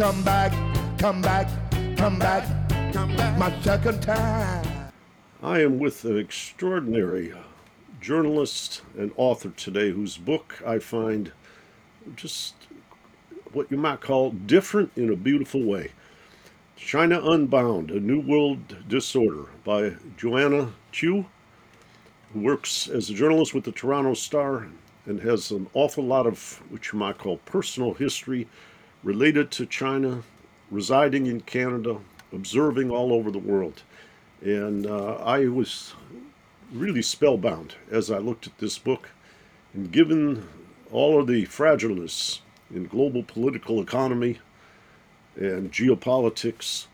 Come back, come back, come back. Come back. My second time. I am with an extraordinary journalist and author today whose book I find just what you might call different in a beautiful way. China Unbound, A New World Disorder by Joanna Chiu, who works as a journalist with the Toronto Star and has an awful lot of what you might call personal history related to China, residing in Canada, observing all over the world. And uh, I was really spellbound as I looked at this book. And given all of the fragileness in global political economy and geopolitics,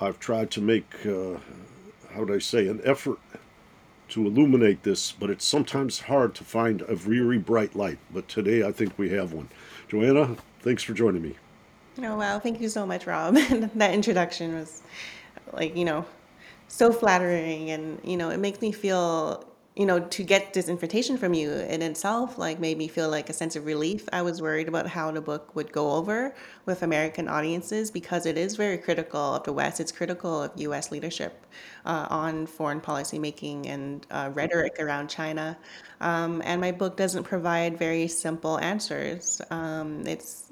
I've tried to make, uh, how would I say, an effort to illuminate this, but it's sometimes hard to find a very bright light. But today I think we have one. Joanna, thanks for joining me. Oh, wow. Thank you so much, Rob. that introduction was like, you know, so flattering. And, you know, it makes me feel, you know, to get this invitation from you in itself, like, made me feel like a sense of relief. I was worried about how the book would go over with American audiences because it is very critical of the West. It's critical of U.S. leadership uh, on foreign policy making and uh, rhetoric around China. Um, and my book doesn't provide very simple answers. Um, it's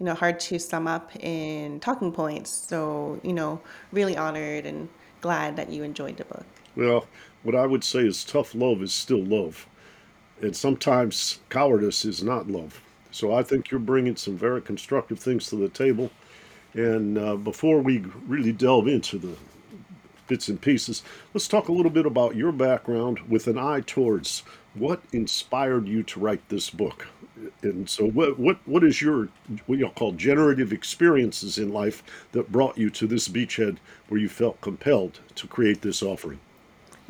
you know, hard to sum up in talking points. So, you know, really honored and glad that you enjoyed the book. Well, what I would say is tough love is still love. And sometimes cowardice is not love. So I think you're bringing some very constructive things to the table. And uh, before we really delve into the bits and pieces, let's talk a little bit about your background with an eye towards what inspired you to write this book. And so, what what what is your what you call generative experiences in life that brought you to this beachhead where you felt compelled to create this offering?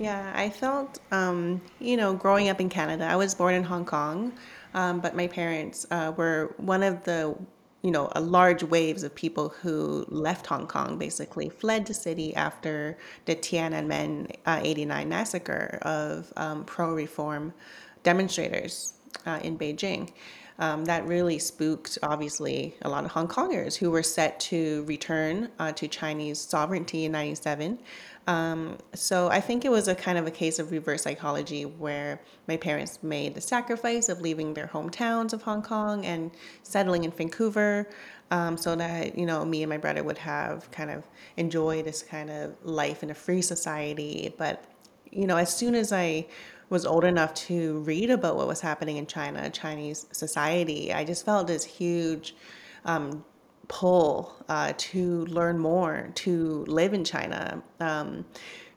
Yeah, I felt, um, you know, growing up in Canada, I was born in Hong Kong, um, but my parents uh, were one of the, you know, a large waves of people who left Hong Kong, basically fled the city after the Tiananmen uh, 89 massacre of um, pro reform demonstrators uh, in Beijing. Um, that really spooked, obviously, a lot of Hong Kongers who were set to return uh, to Chinese sovereignty in 97. Um, so I think it was a kind of a case of reverse psychology where my parents made the sacrifice of leaving their hometowns of Hong Kong and settling in Vancouver um, so that, you know, me and my brother would have kind of enjoy this kind of life in a free society. But, you know, as soon as I was old enough to read about what was happening in China, Chinese society, I just felt this huge um, pull uh, to learn more, to live in China, um,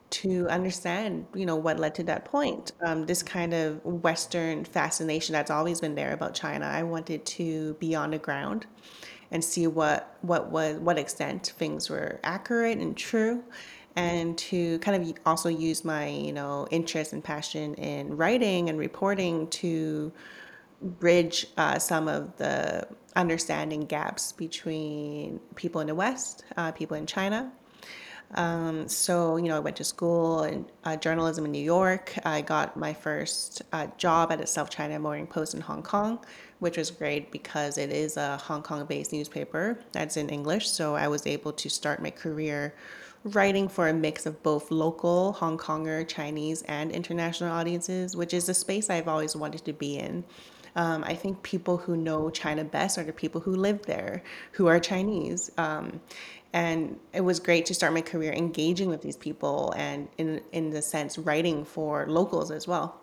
to understand, you know, what led to that point. Um, this kind of Western fascination that's always been there about China. I wanted to be on the ground and see what what was what extent things were accurate and true and to kind of also use my you know interest and passion in writing and reporting to bridge uh, some of the understanding gaps between people in the West, uh, people in China. Um, so, you know, I went to school in uh, journalism in New York. I got my first uh, job at a South China Morning Post in Hong Kong, which was great because it is a Hong Kong based newspaper that's in English. So I was able to start my career writing for a mix of both local Hong Konger, Chinese, and international audiences, which is a space I've always wanted to be in. Um, I think people who know China best are the people who live there, who are Chinese. Um, and it was great to start my career engaging with these people and, in, in the sense, writing for locals as well.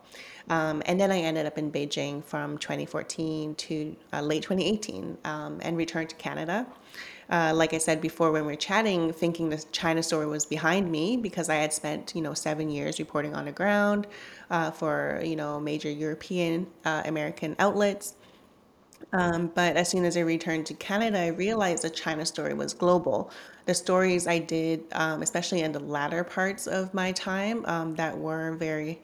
Um, and then I ended up in Beijing from 2014 to uh, late 2018 um, and returned to Canada. Uh, like I said before when we are chatting, thinking the China story was behind me because I had spent, you know, seven years reporting on the ground uh, for, you know, major European uh, American outlets. Um, but as soon as I returned to Canada, I realized the China story was global. The stories I did, um, especially in the latter parts of my time, um, that were very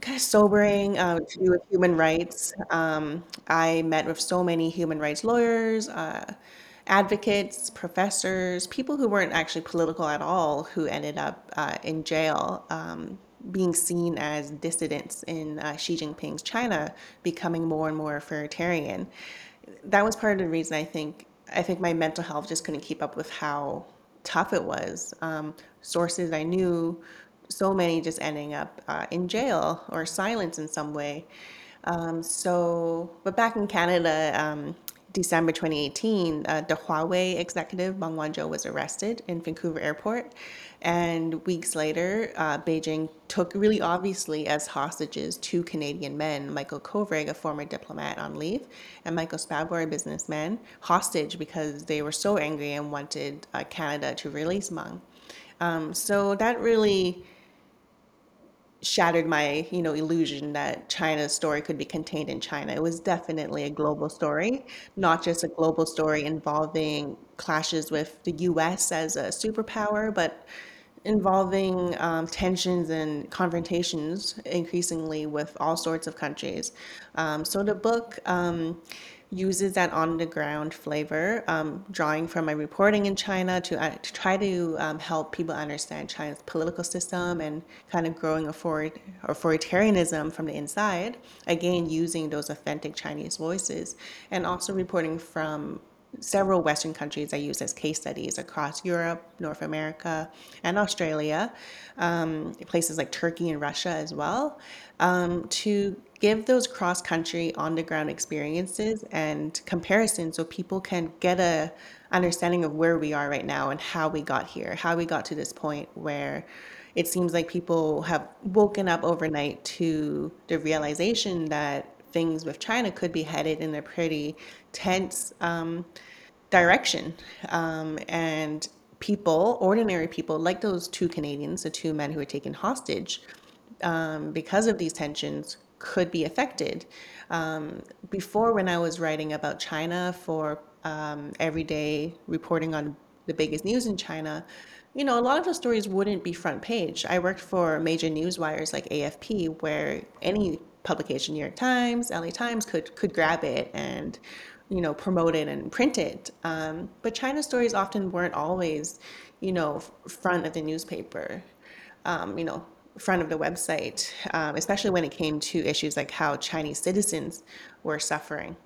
kind of sobering uh, to do with human rights. Um, I met with so many human rights lawyers, uh, advocates, professors, people who weren't actually political at all, who ended up uh, in jail, um, being seen as dissidents in uh, Xi Jinping's China, becoming more and more authoritarian. That was part of the reason I think I think my mental health just couldn't keep up with how tough it was. Um, sources I knew, so many just ending up uh, in jail or silenced in some way. Um, so, but back in Canada, um, December 2018, uh, the Huawei executive Meng Wanzhou was arrested in Vancouver Airport, and weeks later, uh, Beijing took really obviously as hostages two Canadian men, Michael Kovrig, a former diplomat on leave, and Michael Spavor, a businessman, hostage because they were so angry and wanted uh, Canada to release Meng. Um, so that really shattered my you know illusion that China's story could be contained in China. It was definitely a global story, not just a global story involving clashes with the U.S. as a superpower, but involving um, tensions and confrontations increasingly with all sorts of countries. Um, so the book. Uses that on the ground flavor, um, drawing from my reporting in China to, uh, to try to um, help people understand China's political system and kind of growing authoritarianism from the inside. Again, using those authentic Chinese voices and also reporting from several Western countries I use as case studies across Europe, North America, and Australia, um, places like Turkey and Russia as well, um, to give those cross country on the ground experiences and comparisons so people can get a understanding of where we are right now and how we got here, how we got to this point where it seems like people have woken up overnight to the realization that things with China could be headed in a pretty tense um, direction. Um, and people, ordinary people, like those two Canadians, the two men who were taken hostage, um, because of these tensions, could be affected. Um, before, when I was writing about China for um, everyday reporting on the biggest news in China, you know, a lot of the stories wouldn't be front page. I worked for major news wires like AFP, where any publication, New York Times, LA Times, could could grab it and you know promote it and print it. Um, but China stories often weren't always, you know, front of the newspaper. Um, you know, front of the website, um, especially when it came to issues like how Chinese citizens were suffering.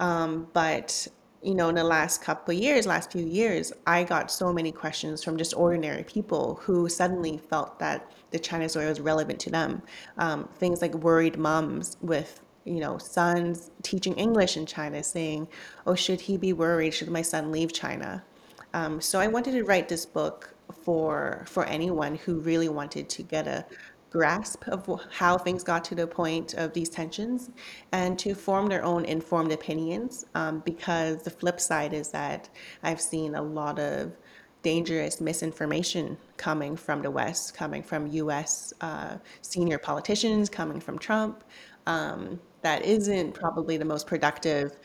Um, but you know, in the last couple of years, last few years, I got so many questions from just ordinary people who suddenly felt that the China story was relevant to them. Um, things like worried moms with you know sons teaching English in China, saying, "Oh, should he be worried? Should my son leave China?" Um, so I wanted to write this book for for anyone who really wanted to get a grasp of how things got to the point of these tensions and to form their own informed opinions um, because the flip side is that i've seen a lot of dangerous misinformation coming from the west coming from us uh, senior politicians coming from trump. Um, that isn't probably the most productive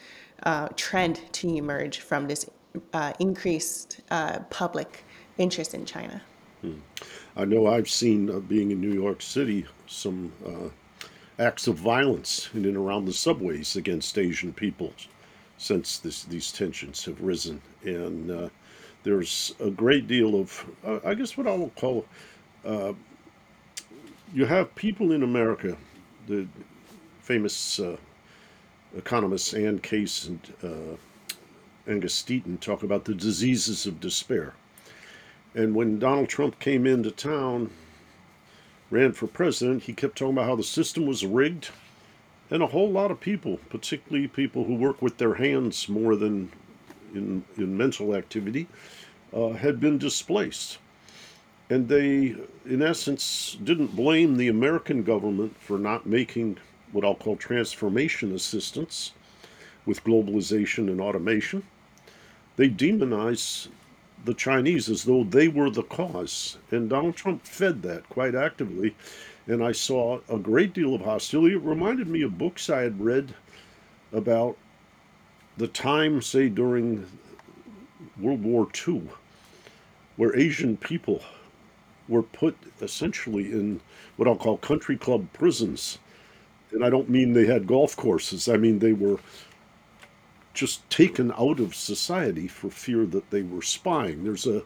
uh, trend to emerge from this uh, increased uh, public interest in China. I know I've seen, uh, being in New York City, some uh, acts of violence in and around the subways against Asian people since this, these tensions have risen. And uh, there's a great deal of, uh, I guess, what I will call, uh, you have people in America, the famous uh, economists Anne Case and Angus Deaton talk about the diseases of despair. And when Donald Trump came into town, ran for president, he kept talking about how the system was rigged. And a whole lot of people, particularly people who work with their hands more than in, in mental activity, uh, had been displaced. And they, in essence, didn't blame the American government for not making what I'll call transformation assistance with globalization and automation. They demonize the Chinese as though they were the cause. And Donald Trump fed that quite actively. And I saw a great deal of hostility. It reminded me of books I had read about the time, say, during World War II, where Asian people were put essentially in what I'll call country club prisons. And I don't mean they had golf courses, I mean they were just taken out of society for fear that they were spying. There's a,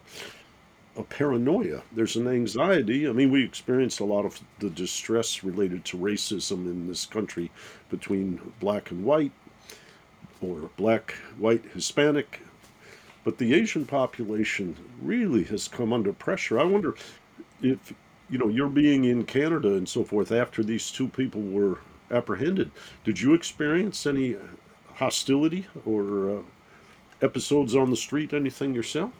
a paranoia, there's an anxiety. I mean, we experience a lot of the distress related to racism in this country between black and white, or black, white, Hispanic. But the Asian population really has come under pressure. I wonder if you know you're being in Canada and so forth after these two people were apprehended. Did you experience any hostility or uh, episodes on the street? Anything yourself?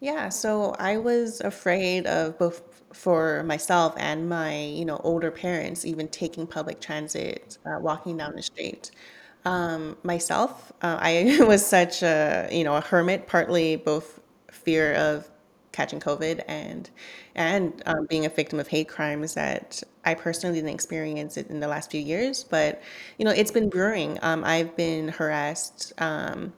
Yeah, so I was afraid of both for myself and my, you know, older parents even taking public transit, uh, walking down the street. Um, myself, uh, I was such a, you know, a hermit, partly both fear of catching COVID and and um, being a victim of hate crimes that I personally didn't experience it in the last few years, but you know, it's been brewing. Um, I've been harassed. Um,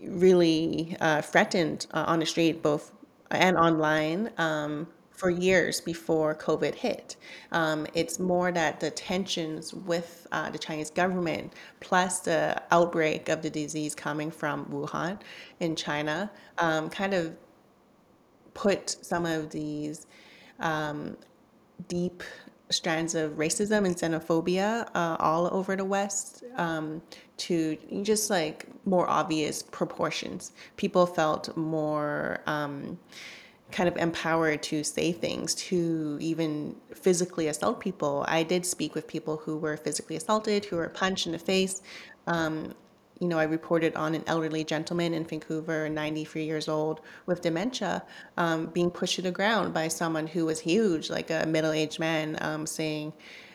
really uh, threatened uh, on the street, both and online, um, for years before COVID hit. Um, it's more that the tensions with uh, the Chinese government, plus the outbreak of the disease coming from Wuhan in China, um, kind of put some of these um, deep strands of racism and xenophobia uh, all over the West um, to just like more obvious proportions. People felt more um, kind of empowered to say things, to even physically assault people. I did speak with people who were physically assaulted, who were punched in the face. Um, you know, I reported on an elderly gentleman in Vancouver, 93 years old, with dementia, um, being pushed to the ground by someone who was huge, like a middle aged man, um, saying,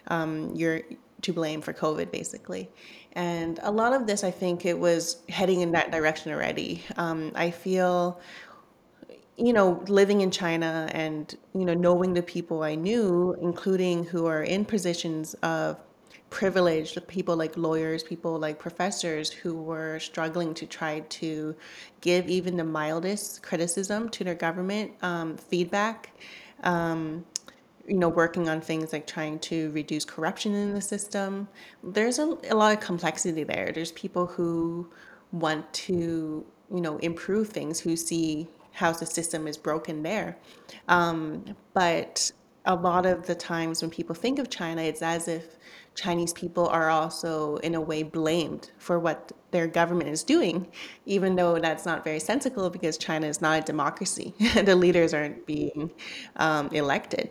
um, You're to blame for COVID, basically. And a lot of this, I think it was heading in that direction already. Um, I feel you know, living in China and, you know, knowing the people I knew, including who are in positions of privileged people like lawyers, people like professors who were struggling to try to give even the mildest criticism to their government, um, feedback. Um, you know, working on things like trying to reduce corruption in the system. There's a, a lot of complexity there. There's people who want to, you know, improve things, who see how the system is broken there. Um, but a lot of the times when people think of China, it's as if Chinese people are also, in a way, blamed for what their government is doing, even though that's not very sensible because China is not a democracy. the leaders aren't being um, elected.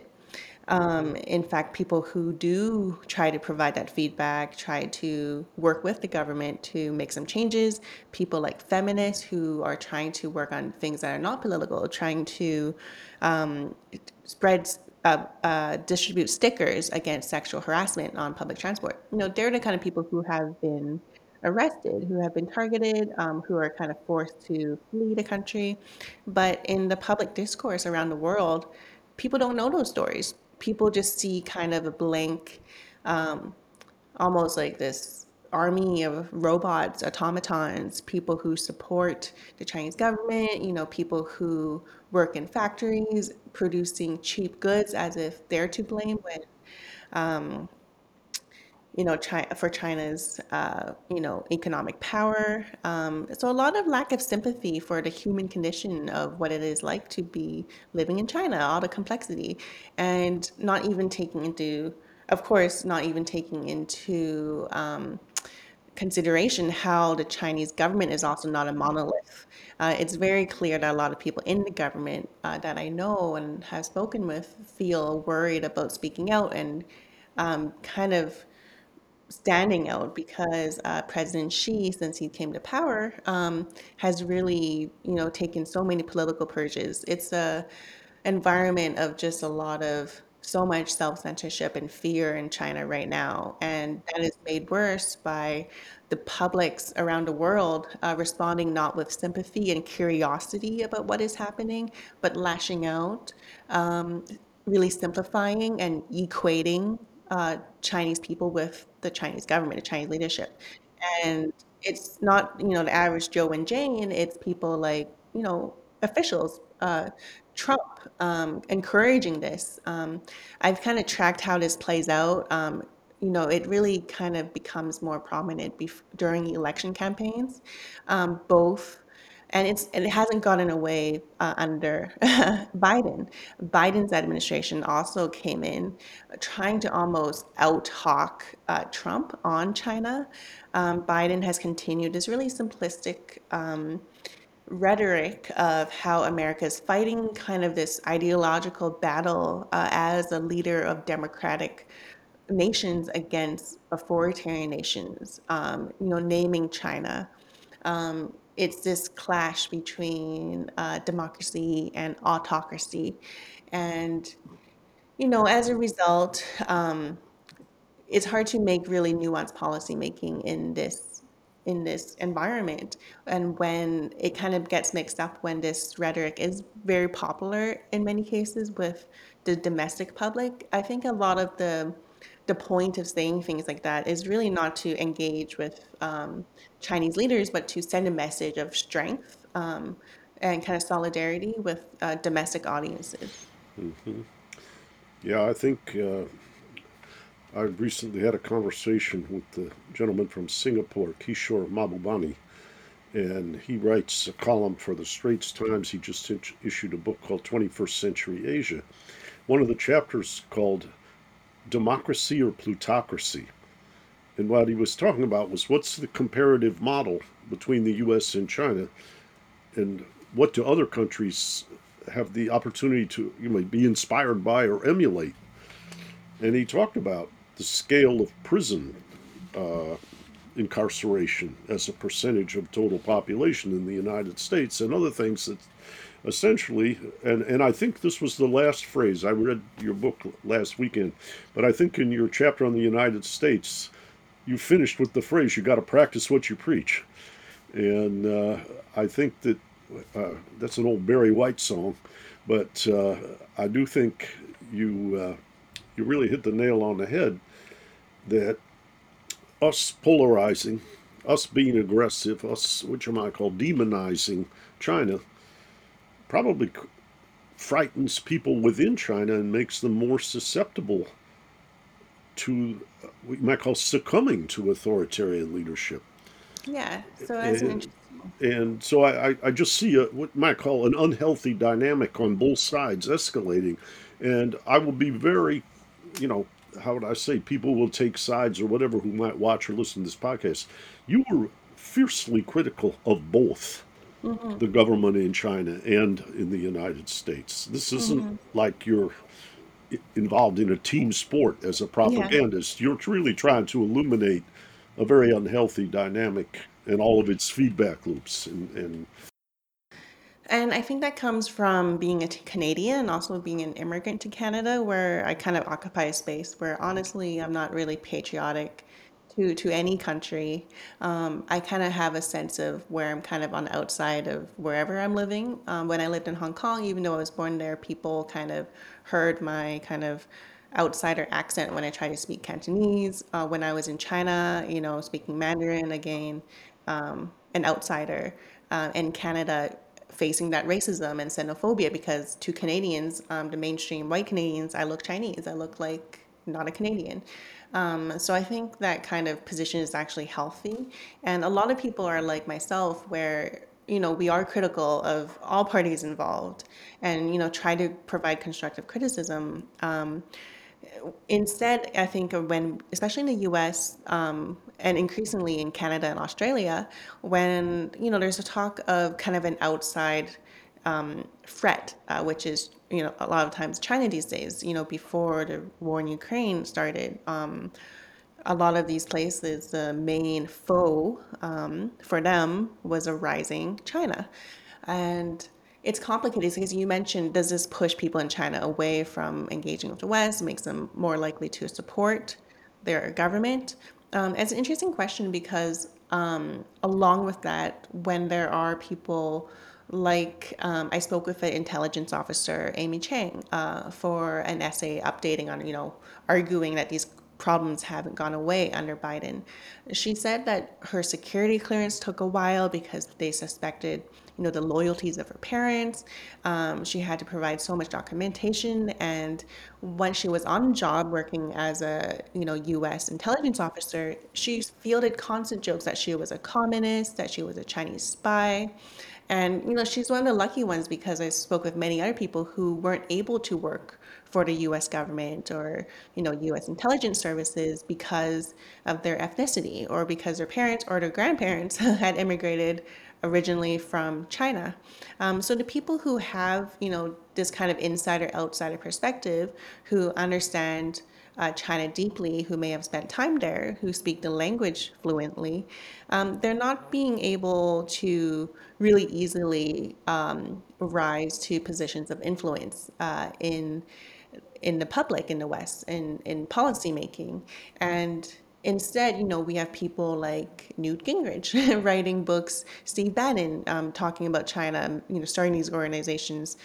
Um, in fact, people who do try to provide that feedback, try to work with the government to make some changes, people like feminists who are trying to work on things that are not political, trying to um, spread uh, uh, distribute stickers against sexual harassment on public transport. You know, they're the kind of people who have been arrested, who have been targeted, um, who are kind of forced to flee the country. But in the public discourse around the world, people don't know those stories. People just see kind of a blank, um, almost like this army of robots, automatons, people who support the Chinese government, you know, people who work in factories producing cheap goods as if they're to blame when, um, you know, China, for China's, uh, you know, economic power. Um, so a lot of lack of sympathy for the human condition of what it is like to be living in China, all the complexity, and not even taking into, of course, not even taking into um, consideration how the Chinese government is also not a monolith. Uh, it's very clear that a lot of people in the government uh, that I know and have spoken with feel worried about speaking out and um, kind of standing out because uh, President Xi, since he came to power, um, has really, you know, taken so many political purges. It's a environment of just a lot of so much self censorship and fear in China right now. And that is made worse by the publics around the world uh, responding not with sympathy and curiosity about what is happening, but lashing out, um, really simplifying and equating uh, Chinese people with the Chinese government, the Chinese leadership. And it's not, you know, the average Joe and Jane, it's people like, you know, officials, uh, Trump, um, encouraging this. Um, I've kind of tracked how this plays out. Um, you know, it really kind of becomes more prominent bef- during election campaigns, um, both, and it's it hasn't gotten away uh, under Biden. Biden's administration also came in uh, trying to almost out hawk uh, Trump on China. Um, Biden has continued this really simplistic. Rhetoric of how America is fighting kind of this ideological battle uh, as a leader of democratic nations against authoritarian nations, um, you know, naming China. Um, it's this clash between uh, democracy and autocracy. And, you know, as a result, um, it's hard to make really nuanced policy making in this in this environment. And when it kind of gets mixed up when this rhetoric is very popular in many cases with the domestic public i think a lot of the the point of saying things like that is really not to engage with um, chinese leaders but to send a message of strength um, and kind of solidarity with uh, domestic audiences. Yeah, I think uh, I recently had a conversation with the gentleman from Singapore, Kishore Mahbubani, and he writes a column for the Straits Times. He just issued a book called 21st Century Asia. One of the chapters called Democracy or Plutocracy. And what he was talking about was what's the comparative model between the US and China, and what do other countries have the opportunity to you know, be inspired by or emulate? And he talked about the scale of prison uh, incarceration as a percentage of total population in the United States and other things that essentially and and I think this was the last phrase. I read your book last weekend but I think in your chapter on the United States you finished with the phrase you got to practice what you preach. And uh, I think that uh, that's an old Barry White song but uh, I do think you uh, you really hit the nail on the head that us polarizing, us being aggressive, us, which I might call demonizing China, probably frightens people within China and makes them more susceptible to uh, what you might call succumbing to authoritarian leadership. yeah so that's And, interesting and so I, I just see a, what you might call an unhealthy dynamic on both sides escalating. And I will be very, you know, how would I say, people will take sides or whatever who might watch or listen to this podcast. You were fiercely critical of both mm-hmm. the government in China and in the United States. This isn't mm-hmm. like you're involved in a team sport as a yeah propagandist. You're really trying to illuminate a very unhealthy dynamic and all of its feedback loops. And, and And I think that comes from being a t- Canadian and also being an immigrant to Canada, where I kind of occupy a space where honestly I'm not really patriotic to to any country. Um, I kind of have a sense of where I'm kind of on the outside of wherever I'm living. Um, when I lived in Hong Kong, even though I was born there, people kind of heard my kind of outsider accent when I tried to speak Cantonese. Uh, when I was in China, you know, speaking Mandarin again, um, an outsider. Uh, in Canada, facing that racism and xenophobia because to Canadians, um, the mainstream white Canadians, I look Chinese. I look like not a Canadian. Um, so I think that kind of position is actually healthy. And a lot of people are like myself, where you know we are critical of all parties involved, and you know try to provide constructive criticism. Um, instead, I think when, especially in the U.S. Um, and increasingly in Canada and Australia, when you know there's a talk of kind of an outside um, threat, uh, which is you know a lot of times China these days. You know, before the war in Ukraine started, um, a lot of these places, the main foe um, for them was a rising China. And it's complicated because you mentioned, does this push people in China away from engaging with the West, makes them more likely to support their government? Um, it's an interesting question because, um, along with that, when there are people like um, I spoke with an intelligence officer, Amy Chang, uh, for an essay updating on, you know, arguing that these problems haven't gone away under Biden. She said that her security clearance took a while because they suspected, you know, the loyalties of her parents. Um, she had to provide so much documentation, and when she was on job working as a, you know, U.S. intelligence officer, she fielded constant jokes that she was a communist, that she was a Chinese spy. And you know, she's one of the lucky ones because I spoke with many other people who weren't able to work for the US government or, you know, US intelligence services because of their ethnicity or because their parents or their grandparents had immigrated originally from China. Um, so the people who have, you know, this kind of insider outsider perspective, who understand uh, China deeply, who may have spent time there, who speak the language fluently, um, they're not being able to really easily um, rise to positions of influence uh, in in the public in the West in in policy making, and instead, you know, we have people like Newt Gingrich writing books, Steve Bannon um, talking about China, you know, starting these organizations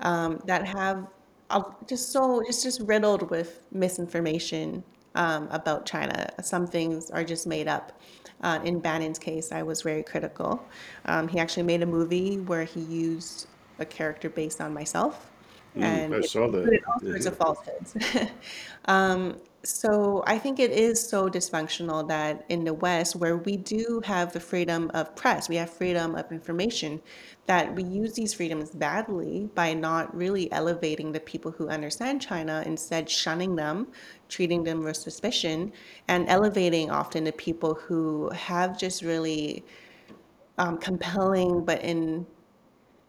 um, that have uh, just so it's just riddled with misinformation um, about China. Some things are just made up. Uh, in Bannon's case, I was very critical. Um, he actually made a movie where he used a character based on myself, Mm, and I it saw that. included all sorts of falsehoods. um, so I think it is so dysfunctional that in the West, where we do have the freedom of press, we have freedom of information, that we use these freedoms badly by not really elevating the people who understand China, instead shunning them, treating them with suspicion, and elevating often the people who have just really um, compelling, but in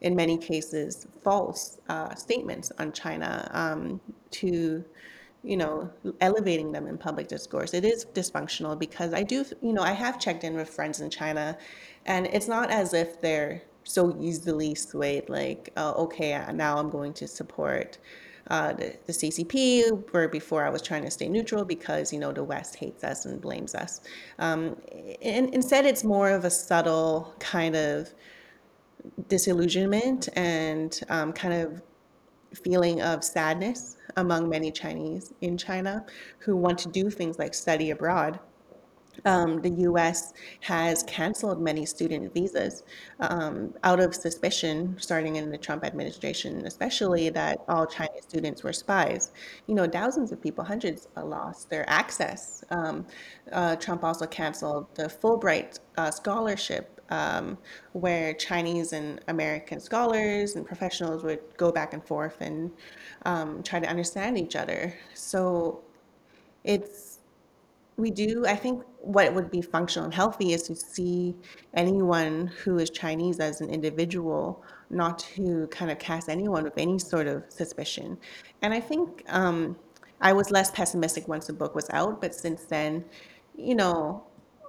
in many cases, false uh, statements on China um, to, you know, elevating them in public discourse. It is dysfunctional because I do, you know, I have checked in with friends in China, and it's not as if they're so easily swayed, like, uh, okay, uh, now I'm going to support. Uh, the, the CCP, where before I was trying to stay neutral because you know the West hates us and blames us. Um, and instead, it's more of a subtle kind of disillusionment and um, kind of feeling of sadness among many Chinese in China who want to do things like study abroad. Um, the US has canceled many student visas um, out of suspicion, starting in the Trump administration, especially that all Chinese students were spies. You know, thousands of people, hundreds, lost their access. Um, uh, Trump also canceled the Fulbright uh, scholarship um, where Chinese and American scholars and professionals would go back and forth and um, try to understand each other. So it's we do, I think what would be functional and healthy is to see anyone who is Chinese as an individual, not to kind of cast anyone with any sort of suspicion. And I think um, I was less pessimistic once the book was out, but since then, you know,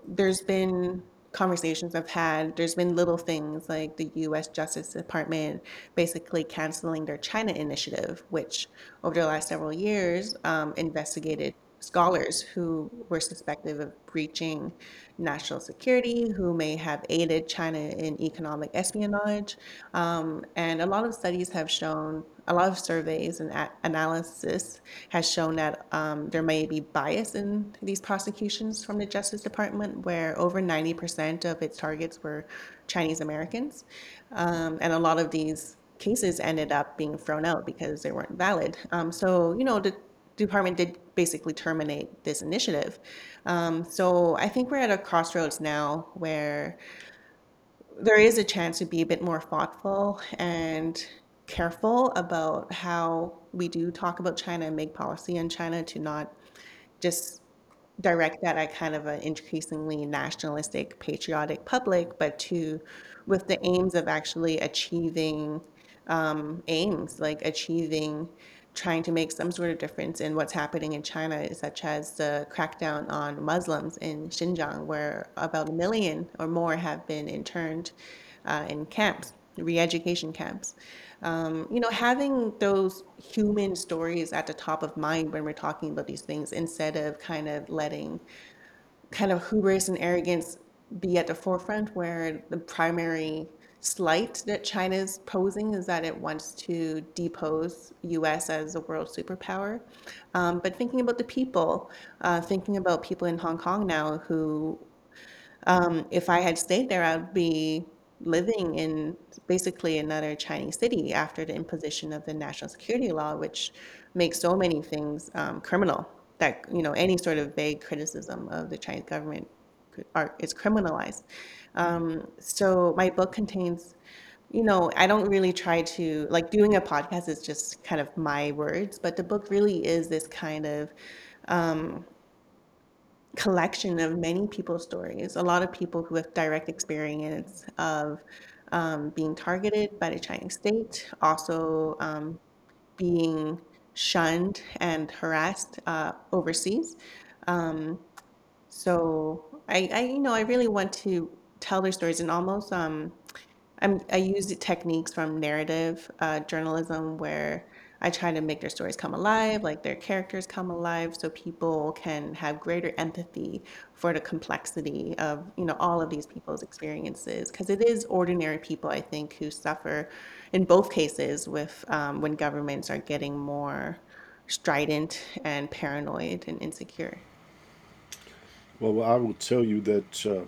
there's been conversations I've had, there's been little things like the US Justice Department basically canceling their China initiative, which over the last several years um, investigated scholars who were suspected of breaching national security, who may have aided China in economic espionage. Um, and a lot of studies have shown, a lot of surveys and a- analysis has shown that um, there may be bias in these prosecutions from the Justice Department, where over 90% of its targets were Chinese Americans. Um, and a lot of these cases ended up being thrown out because they weren't valid. Um, so, you know, the department did basically terminate this initiative. Um, so I think we're at a crossroads now where there is a chance to be a bit more thoughtful and careful about how we do talk about China and make policy in China to not just direct that at kind of an increasingly nationalistic, patriotic public, but to with the aims of actually achieving um, aims like achieving trying to make some sort of difference in what's happening in China, such as the crackdown on Muslims in Xinjiang, where about a million or more have been interned uh, in camps, re-education camps. Um, you know, having those human stories at the top of mind when we're talking about these things, instead of kind of letting kind of hubris and arrogance be at the forefront, where the primary slight that China's posing is that it wants to depose U.S. as a world superpower. Um, but thinking about the people, uh, thinking about people in Hong Kong now who, um, if I had stayed there, I'd be living in basically another Chinese city after the imposition of the national security law, which makes so many things um, criminal. That you know, any sort of vague criticism of the Chinese government are is criminalized. Um, so my book contains, you know, I don't really try to like doing a podcast is just kind of my words, but the book really is this kind of um, collection of many people's stories. A lot of people who have direct experience of um, being targeted by the Chinese state, also um, being shunned and harassed uh, overseas. Um, so I, I, you know, I really want to tell their stories and almost um, I'm, I use techniques from narrative uh, journalism where I try to make their stories come alive, like their characters come alive, so people can have greater empathy for the complexity of you know all of these people's experiences. Because it is ordinary people, I think, who suffer in both cases with um, when governments are getting more strident and paranoid and insecure. Well, I will tell you that uh,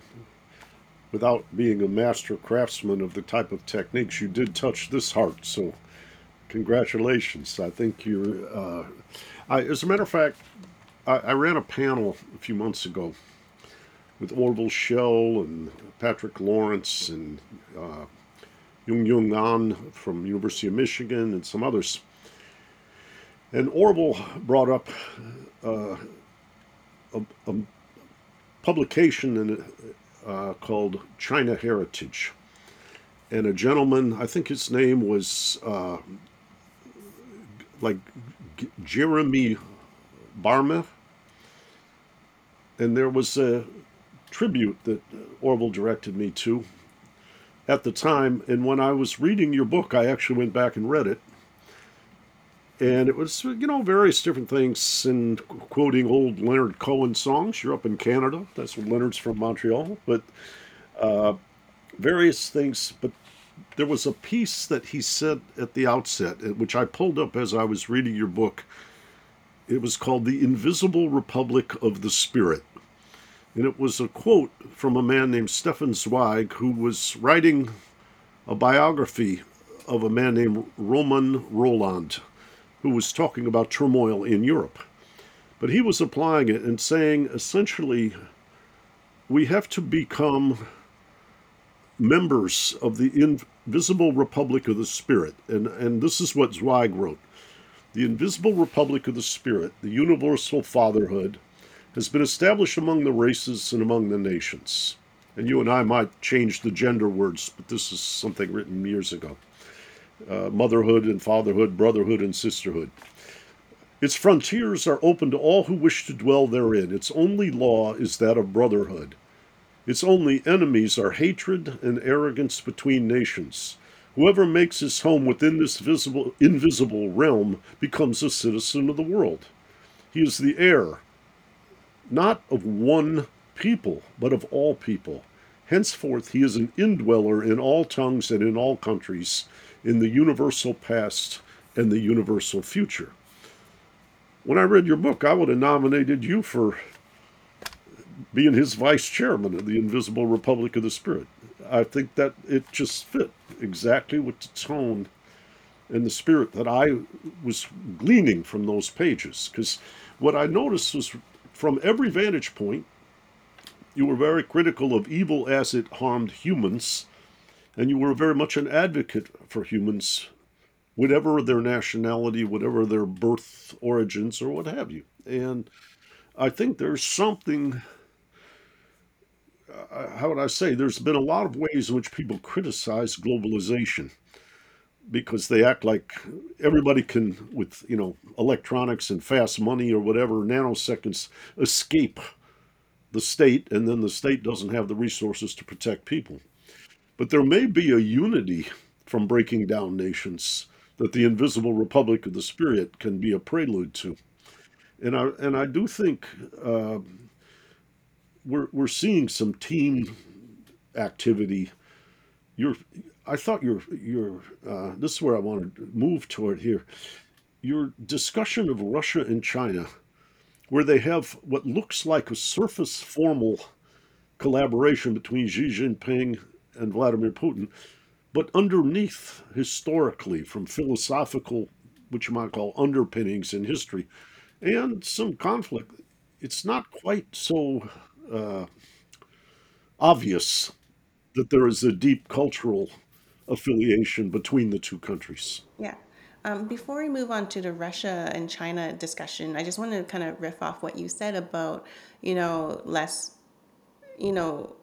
without being a master craftsman of the type of techniques, you did touch this heart. So, congratulations. I think you're. Uh, I, as a matter of fact, I, I ran a panel a few months ago with Orville Schell and Patrick Lawrence and uh, Jung An from University of Michigan and some others. And Orville brought up uh, a, a publication in, uh, called China Heritage. And a gentleman, I think his name was uh, like G- Geremie Barmé. And there was a tribute that Orville directed me to at the time. And when I was reading your book, I actually went back and read it. And it was, you know, various different things and quoting old Leonard Cohen songs. You're up in Canada. That's where Leonard's from Montreal. But uh, various things. But there was a piece that he said at the outset, uh, which I pulled up as I was reading your book. It was called The Invisible Republic of the Spirit. And it was a quote from a man named Stefan Zweig, who was writing a biography of a man named Romain Rolland, who was talking about turmoil in Europe. But he was applying it and saying essentially, we have to become members of the invisible republic of the spirit. And, and this is what Zweig wrote The invisible republic of the spirit, the universal fatherhood, has been established among the races and among the nations. And you and I might change the gender words, but this is something written years ago. Uh, motherhood and fatherhood, brotherhood and sisterhood. Its frontiers are open to all who wish to dwell therein. Its only law is that of brotherhood. Its only enemies are hatred and arrogance between nations. Whoever makes his home within this visible, invisible realm becomes a citizen of the world. He is the heir, not of one people, but of all people. Henceforth, he is an indweller in all tongues and in all countries, in the universal past and the universal future. When I read your book, I would have nominated you for being his vice chairman of the Invisible Republic of the Spirit. I think that it just fit exactly with the tone and the spirit that I was gleaning from those pages. Because what I noticed was from every vantage point, you were very critical of evil as it harmed humans, and you were very much an advocate for humans, whatever their nationality, whatever their birth origins, or what have you. And I think there's something how would I say, there's been a lot of ways in which people criticize globalization because they act like everybody can, with you know electronics and fast money or whatever, nanoseconds, escape the state, and then the state doesn't have the resources to protect people. But there may be a unity from breaking down nations that the invisible republic of the spirit can be a prelude to. And I and I do think. Uh, we're we're seeing some team activity. You're I thought your your uh, this is where I want to move toward here. Your discussion of Russia and China, where they have what looks like a surface formal collaboration between Xi Jinping and Vladimir Putin, but underneath, historically, from philosophical, which you might call underpinnings in history, and some conflict, it's not quite so uh, obvious that there is a deep cultural affiliation between the two countries. Yeah. Um, before we move on to the Russia and China discussion, I just want to kind of riff off what you said about, you know, less, you know,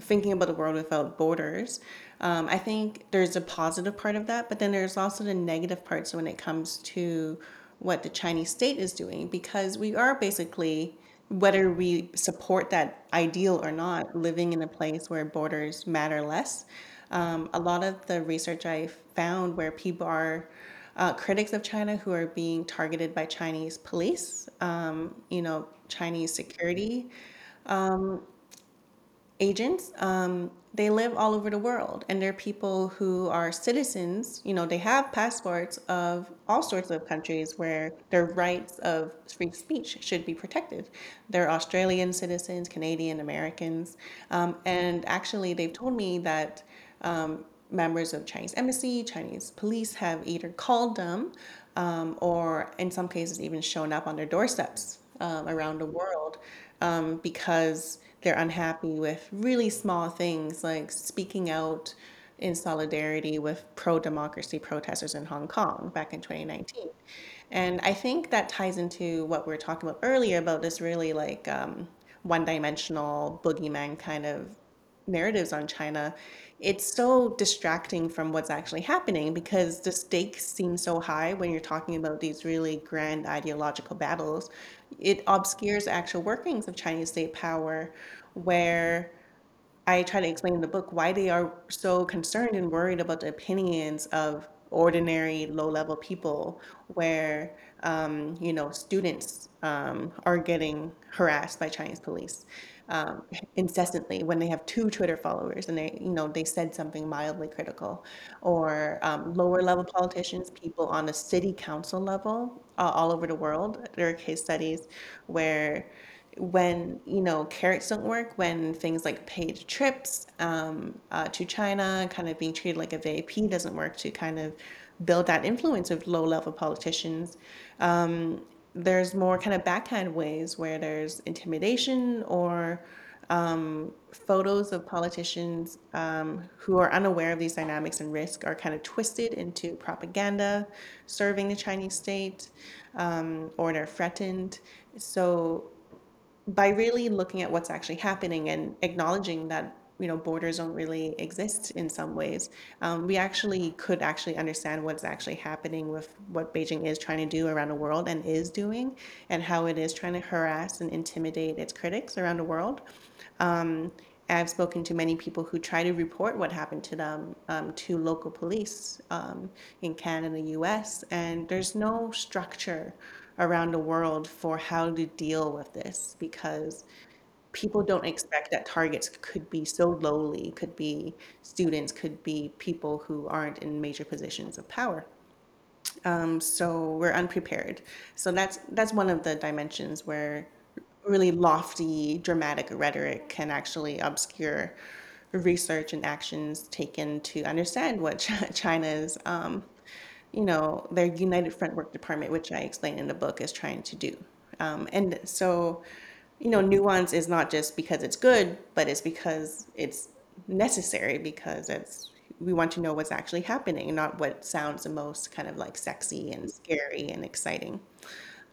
thinking about the world without borders. Um, I think there's a positive part of that, but then there's also the negative parts when it comes to what the Chinese state is doing, because we are basically, whether we support that ideal or not, living in a place where borders matter less. Um, a lot of the research I found where people are uh, critics of China who are being targeted by Chinese police, um, you know, Chinese security agents, um, they live all over the world, and they're people who are citizens. You know, they have passports of all sorts of countries where their rights of free speech should be protected. They're Australian citizens, Canadian Americans, um, and actually, they've told me that um, members of Chinese embassy, Chinese police have either called them um, or, in some cases, even shown up on their doorsteps um, around the world um, because they're unhappy with really small things like speaking out in solidarity with pro democracy protesters in Hong Kong back in 2019. And I think that ties into what we were talking about earlier about this really like um, one dimensional boogeyman kind of narratives on China, it's so distracting from what's actually happening because the stakes seem so high when you're talking about these really grand ideological battles. It obscures actual workings of Chinese state power, where I try to explain in the book why they are so concerned and worried about the opinions of ordinary low-level people, where um, you know students um, are getting harassed by Chinese police um, incessantly when they have two Twitter followers and they you know they said something mildly critical, or um, lower-level politicians, people on the city council level uh, all over the world. There are case studies where when you know carrots don't work when things like paid trips um, uh, to china kind of being treated like a vip doesn't work to kind of build that influence of low level politicians um, there's more kind of backhand ways where there's intimidation or um, photos of politicians um, who are unaware of these dynamics and risk are kind of twisted into propaganda serving the chinese state um, or they're threatened. So by really looking at what's actually happening and acknowledging that you know borders don't really exist in some ways. Um, we actually could actually understand what's actually happening with what beijing is trying to do around the world and is doing and how it is trying to harass and intimidate its critics around the world. Um, I've spoken to many people who try to report what happened to them um, to local police um, in Canada, US, and there's no structure around the world for how to deal with this because people don't expect that targets could be so lowly, could be students, could be people who aren't in major positions of power. Um, so we're unprepared. So that's that's one of the dimensions where really lofty, dramatic rhetoric can actually obscure research and actions taken to understand what China's um, you know, their United Front Work Department, which I explain in the book, is trying to do. Um, and so, you know, nuance is not just because it's good, but it's because it's necessary because it's we want to know what's actually happening, not what sounds the most kind of like sexy and scary and exciting.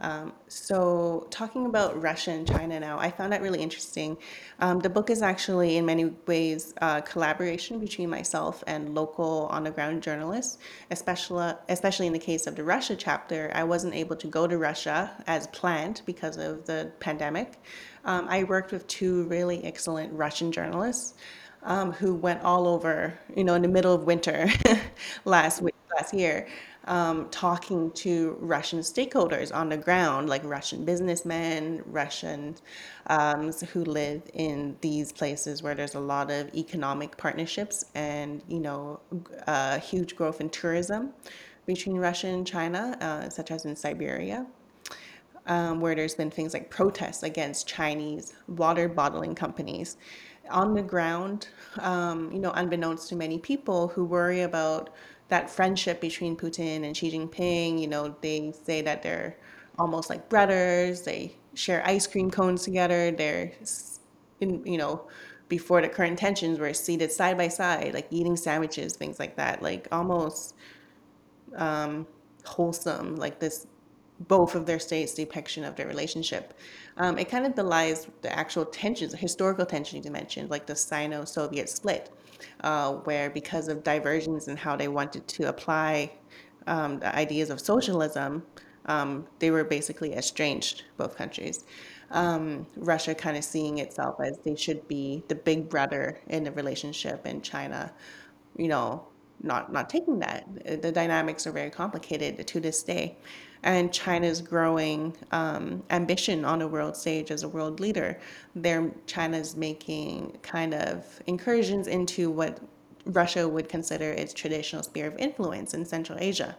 Um, so, talking about Russia and China now, I found that really interesting. Um, the book is actually, in many ways, a collaboration between myself and local on the ground journalists, especially, especially in the case of the Russia chapter. I wasn't able to go to Russia as planned because of the pandemic. Um, I worked with two really excellent Russian journalists um, who went all over, you know, in the middle of winter last week, last year um, talking to Russian stakeholders on the ground, like Russian businessmen, Russians um, who live in these places where there's a lot of economic partnerships and you know uh, huge growth in tourism between Russia and China, uh, such as in Siberia um, where there's been things like protests against Chinese water bottling companies. On the ground, um, you know, unbeknownst to many people who worry about that friendship between Putin and Xi Jinping, you know, they say that they're almost like brothers. They share ice cream cones together. They're, in, you know, before the current tensions were seated side by side, like eating sandwiches, things like that, like almost um, wholesome, like this both of their states' depiction of their relationship. Um, it kind of belies the actual tensions, the historical tensions you mentioned, like the Sino Soviet split, uh, where because of diversions in how they wanted to apply um, the ideas of socialism, um, they were basically estranged, both countries. Um, Russia kind of seeing itself as they should be the big brother in the relationship, and China, you know, not not taking that. The dynamics are very complicated to this day and China's growing um, ambition on the world stage as a world leader. There, China's making kind of incursions into what Russia would consider its traditional sphere of influence in Central Asia,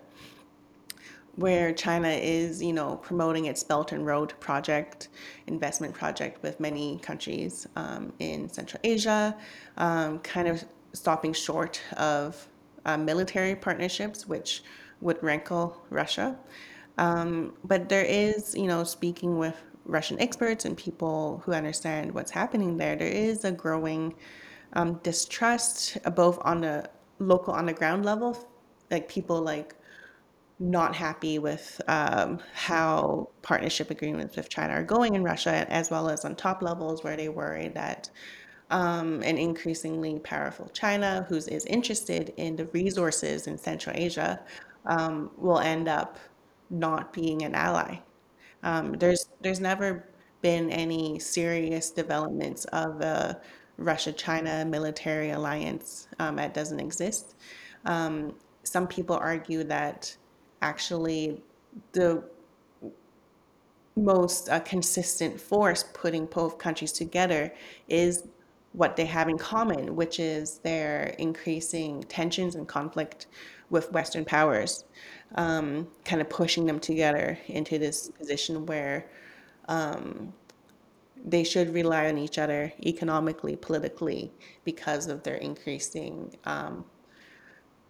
where China is, you know, promoting its Belt and Road project, investment project with many countries um, in Central Asia, um, kind of stopping short of uh, military partnerships, which would rankle Russia. Um, but there is, you know, speaking with Russian experts and people who understand what's happening there, there is a growing um, distrust, both on the local, on the ground level, like people like not happy with um, how partnership agreements with China are going in Russia, as well as on top levels where they worry that um, an increasingly powerful China, who is interested in the resources in Central Asia, um, will end up not being an ally. Um, there's there's never been any serious developments of a Russia-China military alliance um, that doesn't exist. Um, some people argue that actually the most uh, consistent force putting both countries together is what they have in common, which is their increasing tensions and conflict with Western powers um, kind of pushing them together into this position where um, they should rely on each other economically, politically, because of their increasing um,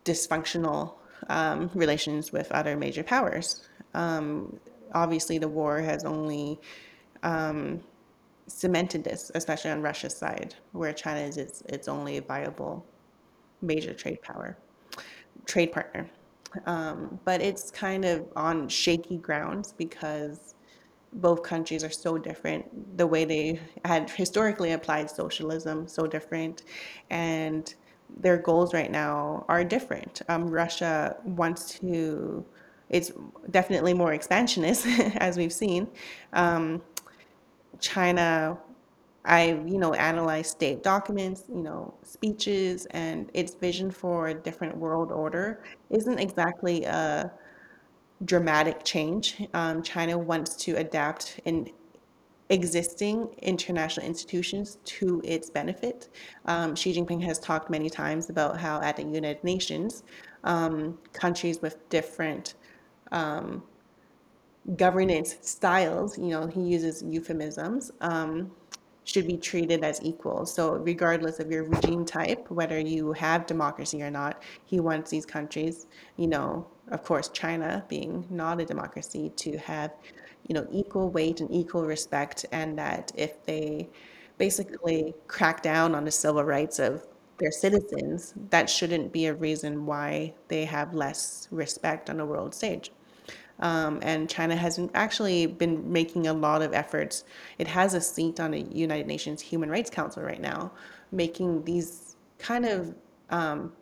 dysfunctional um, relations with other major powers. Um, obviously, the war has only um, cemented this, especially on Russia's side, where China is its, its only viable major trade power, trade partner. Um, but it's kind of on shaky grounds because both countries are so different. The way they had historically applied socialism, so different. And their goals right now are different. Um, Russia wants to, it's definitely more expansionist, as we've seen. Um, China I, you know, analyzed state documents, you know, speeches, and its vision for a different world order isn't exactly a dramatic change. Um, China wants to adapt in existing international institutions to its benefit. Um, Xi Jinping has talked many times about how at the United Nations, um, countries with different um, governance styles, you know, he uses euphemisms, um, should be treated as equal. So regardless of your regime type, whether you have democracy or not, he wants these countries, you know, of course, China being not a democracy, to have, you know, equal weight and equal respect, and that if they basically crack down on the civil rights of their citizens, that shouldn't be a reason why they have less respect on the world stage. Um, and China has actually been making a lot of efforts. It has a seat on the United Nations Human Rights Council right now, making these kind of um,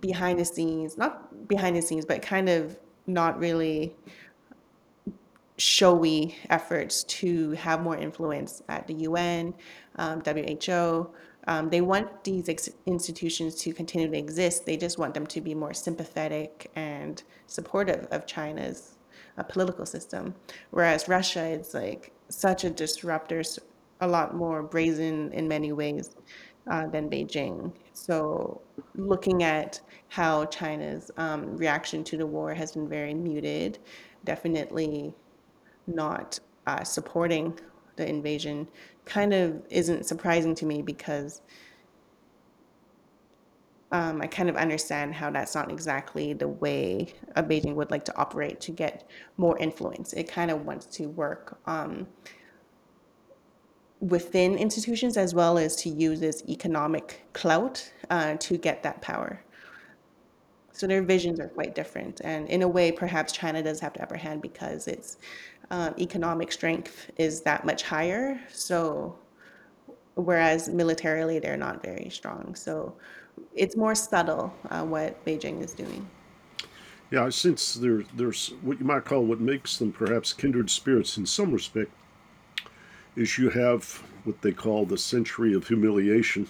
behind the scenes, not behind the scenes, but kind of not really showy efforts to have more influence at the UN, um, WHO, um, they want these ex- institutions to continue to exist. They just want them to be more sympathetic and supportive of China's uh, political system. Whereas Russia is like such a disruptor, a lot more brazen in many ways uh, than Beijing. So, looking at how China's um, reaction to the war has been very muted, definitely not uh, supporting the invasion kind of isn't surprising to me because um, I kind of understand how that's not exactly the way a Beijing would like to operate to get more influence. It kind of wants to work um, within institutions as well as to use its economic clout uh, to get that power. So their visions are quite different. And in a way, perhaps China does have the upper hand because its um, economic strength is that much higher. So whereas militarily they're not very strong. So it's more subtle uh, what Beijing is doing. Yeah, since there, there's what you might call what makes them perhaps kindred spirits in some respect, is you have what they call the century of humiliation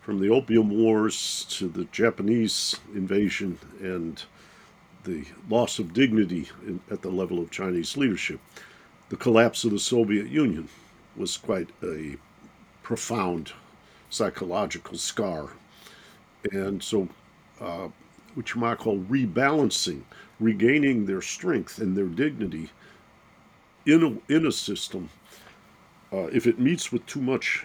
from the Opium Wars to the Japanese invasion and the loss of dignity in, at the level of Chinese leadership. The collapse of the Soviet Union was quite a profound psychological scar. And so, uh, what you might call rebalancing, regaining their strength and their dignity in a, in a system, uh, if it meets with too much,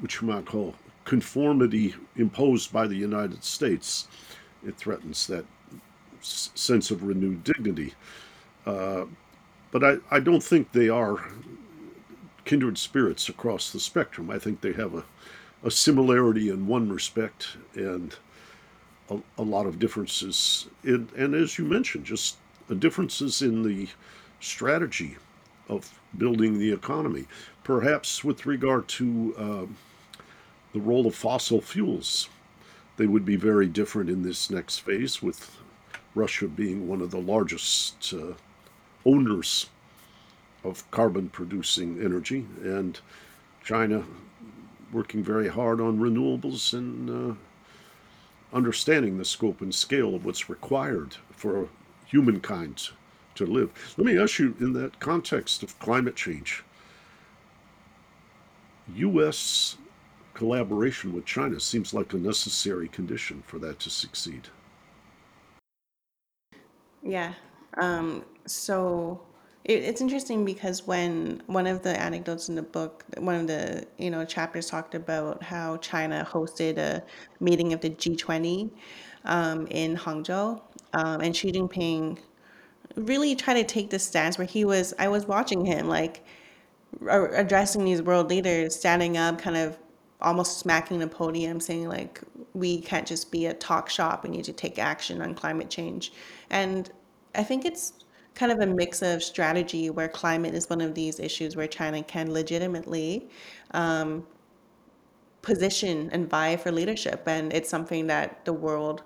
what you might call conformity imposed by the United States, it threatens that sense of renewed dignity. Uh, but I, I don't think they are kindred spirits across the spectrum. I think they have a, a similarity in one respect and a, a lot of differences. In, and as you mentioned, just differences in the strategy of building the economy. Perhaps with regard to uh, the role of fossil fuels, they would be very different in this next phase, with Russia being one of the largest uh, owners of carbon producing energy, and China working very hard on renewables and uh, understanding the scope and scale of what's required for humankind to live. Let me ask you, in that context of climate change, U.S. collaboration with China seems like a necessary condition for that to succeed. Yeah. Um, so it, it's interesting because when one of the anecdotes in the book, one of the you know chapters talked about how China hosted a meeting of the G20 um, in Hangzhou, um, and Xi Jinping really tried to take this stance where he was. I was watching him like addressing these world leaders, standing up, kind of almost smacking the podium, saying like, "We can't just be a talk shop. We need to take action on climate change." And I think it's kind of a mix of strategy where climate is one of these issues where China can legitimately position and vie for leadership, and it's something that the world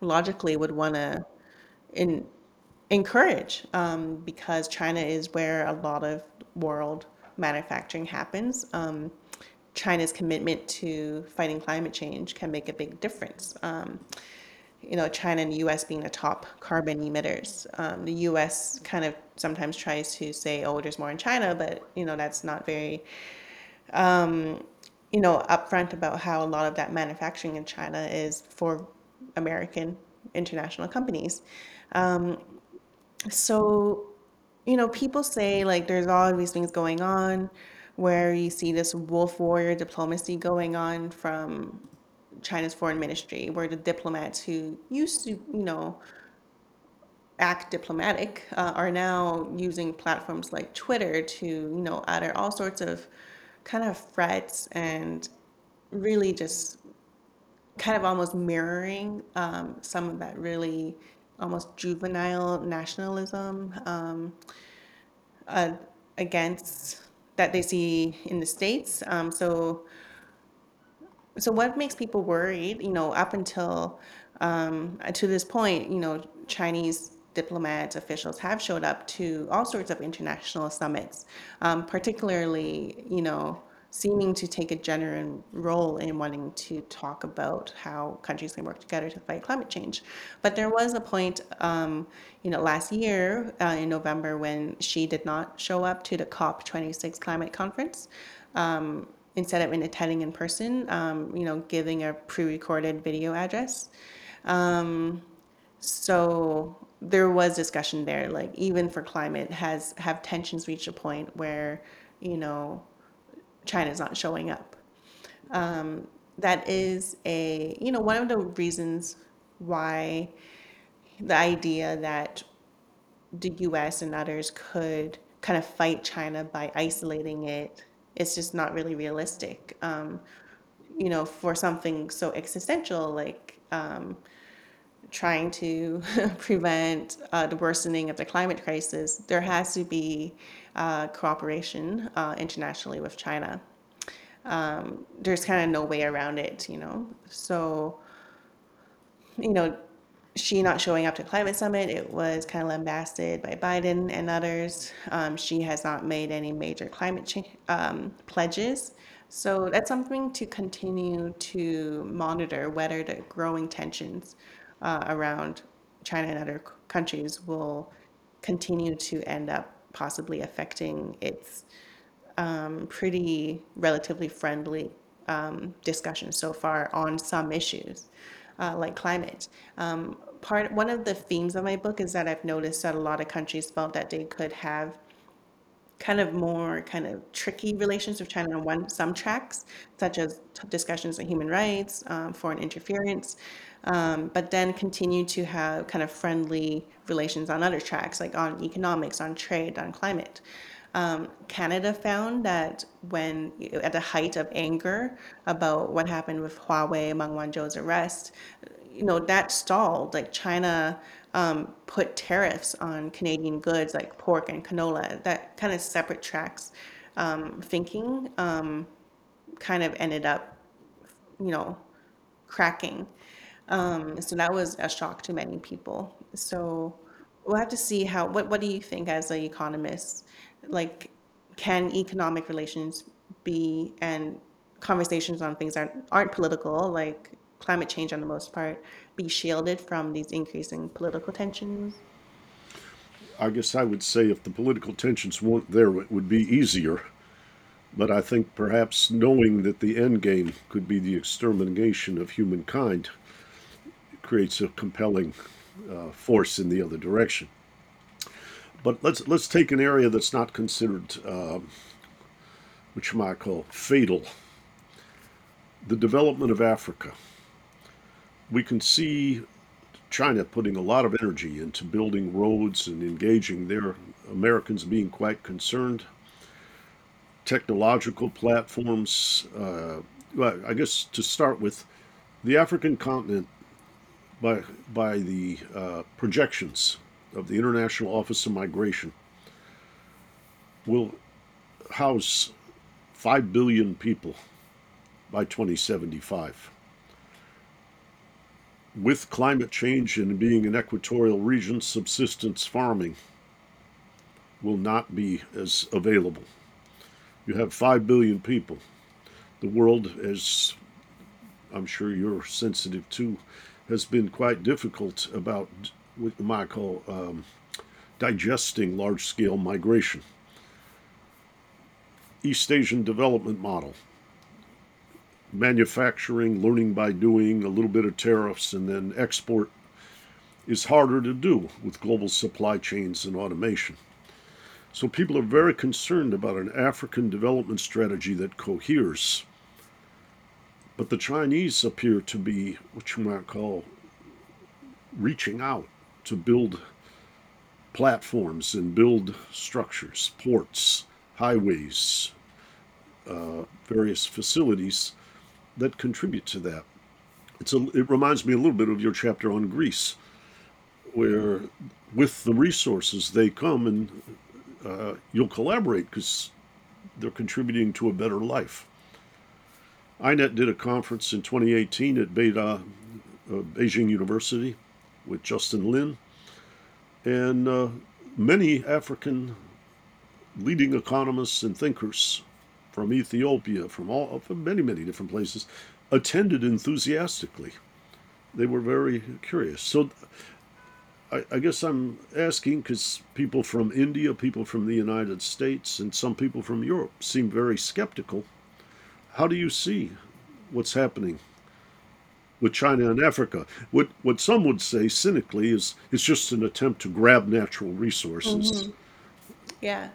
logically would want to in, encourage um, because China is where a lot of world manufacturing happens. Um, China's commitment to fighting climate change can make a big difference. Um, you know, China and the U.S. being the top carbon emitters. Um, the U.S. kind of sometimes tries to say, "Oh, there's more in China," but you know that's not very, you know, upfront about how a lot of that manufacturing in China is for American international companies. So you know, people say like there's all these things going on where you see this wolf warrior diplomacy going on from China's foreign ministry, where the diplomats who used to, you know, act diplomatic uh, are now using platforms like Twitter to, you know, utter all sorts of kind of threats and really just kind of almost mirroring um, some of that really almost juvenile nationalism um, uh, against that they see in the states. Um, so, so what makes people worried? You know, up until um, to this point, you know, Chinese diplomats officials have showed up to all sorts of international summits, um, particularly, you know, seeming to take a genuine role in wanting to talk about how countries can work together to fight climate change. But there was a point, um, you know, last year uh, in November when Xi did not show up to the COP26 climate conference. Um, instead of attending in person, um, you know, giving a pre-recorded video address. Um, so there was discussion there, like even for climate, has have tensions reached a point where, you know, China's not showing up. Um, that is a, you know, one of the reasons why the idea that the US and others could kind of fight China by isolating it is just not really realistic. Um, you know, for something so existential like um, trying to prevent uh, the worsening of the climate crisis, there has to be uh, cooperation uh, internationally with China. Um, there's kind of no way around it, you know. So, you know, Xi not showing up to climate summit, it was kind of lambasted by Biden and others. Um, Xi has not made any major climate change um, pledges. So that's something to continue to monitor whether the growing tensions uh, around China and other countries will continue to end up possibly affecting its um, pretty relatively friendly um, discussion so far on some issues uh, like climate. Um, part one of the themes of my book is that I've noticed that a lot of countries felt that they could have kind of more kind of tricky relations with China on one some tracks, such as discussions on human rights, um, foreign interference, um, but then continue to have kind of friendly relations on other tracks, like on economics, on trade, on climate. Um, Canada found that when, at the height of anger about what happened with Huawei, Meng Wanzhou's arrest, you know, that stalled. Like China um, put tariffs on Canadian goods like pork and canola. That kind of separate tracks um, thinking um, kind of ended up, you know, cracking. Um, so that was a shock to many people. So we'll have to see how. What What do you think as an economist? Like, can economic relations be and conversations on things that aren't political, like climate change, on the most part, be shielded from these increasing political tensions? I guess I would say if the political tensions weren't there, it would be easier. But I think perhaps knowing that the end game could be the extermination of humankind creates a compelling uh, force in the other direction. But let's let's take an area that's not considered, uh, which you might call fatal. The development of Africa. We can see China putting a lot of energy into building roads and engaging their Americans being quite concerned. Technological platforms. Uh, well, I guess to start with, the African continent by, by the uh, projections of the International Office of Migration, will house 5 billion people by 2075. With climate change and being an equatorial region, subsistence farming will not be as available. You have 5 billion people. The world, as I'm sure you're sensitive to, has been quite difficult about what you might call um, digesting large scale migration. East Asian development model manufacturing, learning by doing, a little bit of tariffs, and then export is harder to do with global supply chains and automation. So people are very concerned about an African development strategy that coheres but the Chinese appear to be what you might call reaching out to build platforms and build structures, ports, highways, uh, various facilities that contribute to that. It's a, it reminds me a little bit of your chapter on Greece, where with the resources they come and uh, you'll collaborate because they're contributing to a better life. INET did a conference in 2018 at uh, Beijing University with Justin Lin, and uh, many African leading economists and thinkers from Ethiopia, from all from many many different places, attended enthusiastically. They were very curious. So I, I guess I'm asking because people from India, people from the United States, and some people from Europe seem very skeptical. How do you see what's happening with China and Africa? What what some would say cynically is it's just an attempt to grab natural resources. Mm-hmm. Yeah.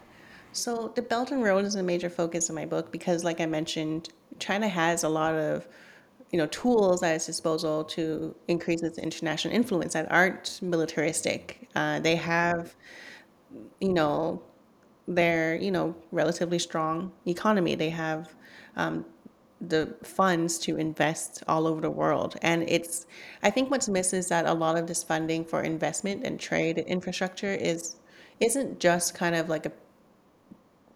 So the Belt and Road is a major focus in my book because, like I mentioned, China has a lot of, you know, tools at its disposal to increase its international influence that aren't militaristic. Uh, they have, you know, their, you know, relatively strong economy. They have um, the funds to invest all over the world. And it's, I think what's missed is that a lot of this funding for investment and trade infrastructure is isn't just kind of like a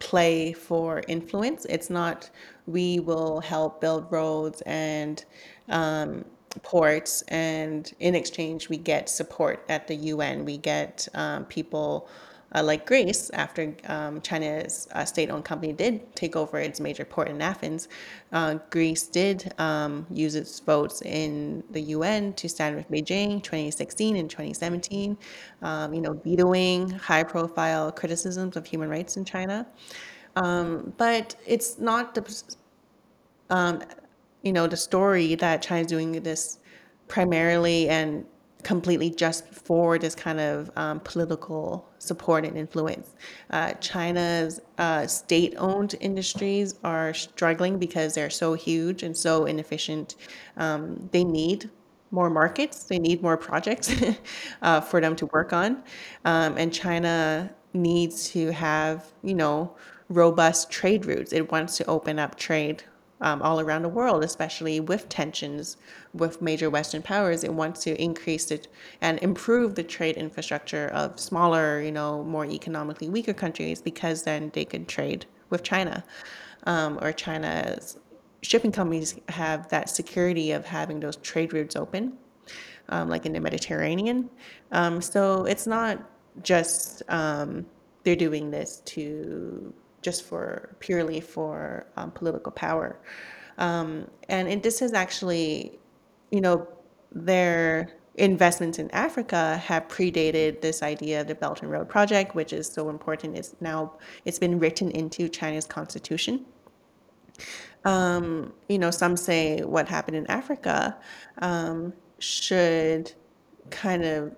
play for influence. It's not we will help build roads and um, ports, and in exchange we get support at the UN. We get um, people uh, like Greece, after um, China's uh, state-owned company did take over its major port in Athens, uh, Greece did um, use its votes in the UN to stand with Beijing 2016 and 2017, um, you know, vetoing high-profile criticisms of human rights in China. Um, but it's not the um, you know, the story that China's doing this primarily and completely just for this kind of um, political support and influence. Uh, China's uh, state owned industries are struggling because they're so huge and so inefficient. Um, they need more markets, they need more projects uh, for them to work on. Um, and China needs to have, you know, robust trade routes. It wants to open up trade um, all around the world, especially with tensions with major Western powers. It wants to increase it and improve the trade infrastructure of smaller, you know, more economically weaker countries because then they can trade with China um, or China's shipping companies have that security of having those trade routes open, um, like in the Mediterranean. Um, so it's not just um, they're doing this to just for purely for um, political power. Um, and it, this has actually, you know, their investments in Africa have predated this idea of the Belt and Road Project, which is so important. It's now it's been written into China's constitution. Um, you know, some say what happened in Africa um, should kind of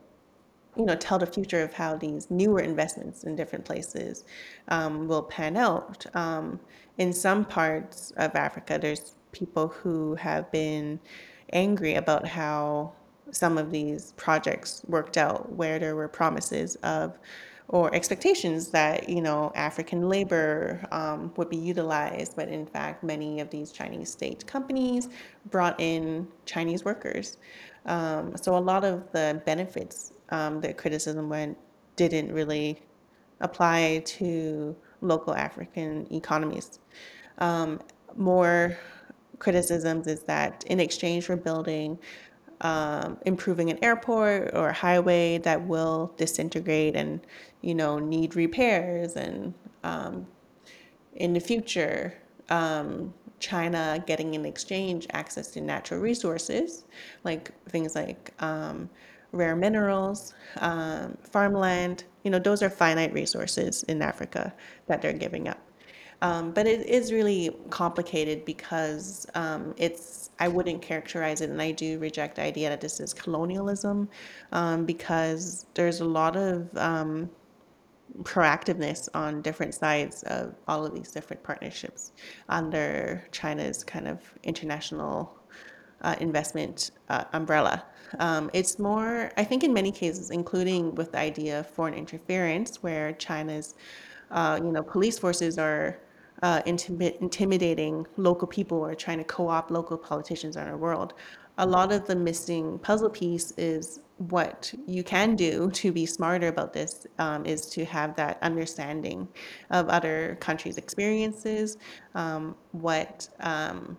you know, tell the future of how these newer investments in different places um, will pan out. Um, in some parts of Africa, there's people who have been angry about how some of these projects worked out, where there were promises of or expectations that you know African labor um, would be utilized, but in fact, many of these Chinese state companies brought in Chinese workers. Um, so a lot of the benefits um, the criticism went didn't really apply to local African economies. Um, more criticisms is that in exchange for building, um, improving an airport or highway that will disintegrate and you know need repairs, and um, in the future, um, China getting in exchange access to natural resources, like things like um, rare minerals, um, farmland. You know, those are finite resources in Africa that they're giving up. Um, but it is really complicated because um, it's, I wouldn't characterize it, and I do reject the idea that this is colonialism um, because there's a lot of um, proactiveness on different sides of all of these different partnerships under China's kind of international uh, investment uh, umbrella. Um, it's more, I think, in many cases, including with the idea of foreign interference, where China's, uh, you know, police forces are uh, intimi- intimidating local people or trying to co-opt local politicians in our world. A lot of the missing puzzle piece is what you can do to be smarter about this um, is to have that understanding of other countries' experiences, um, what um,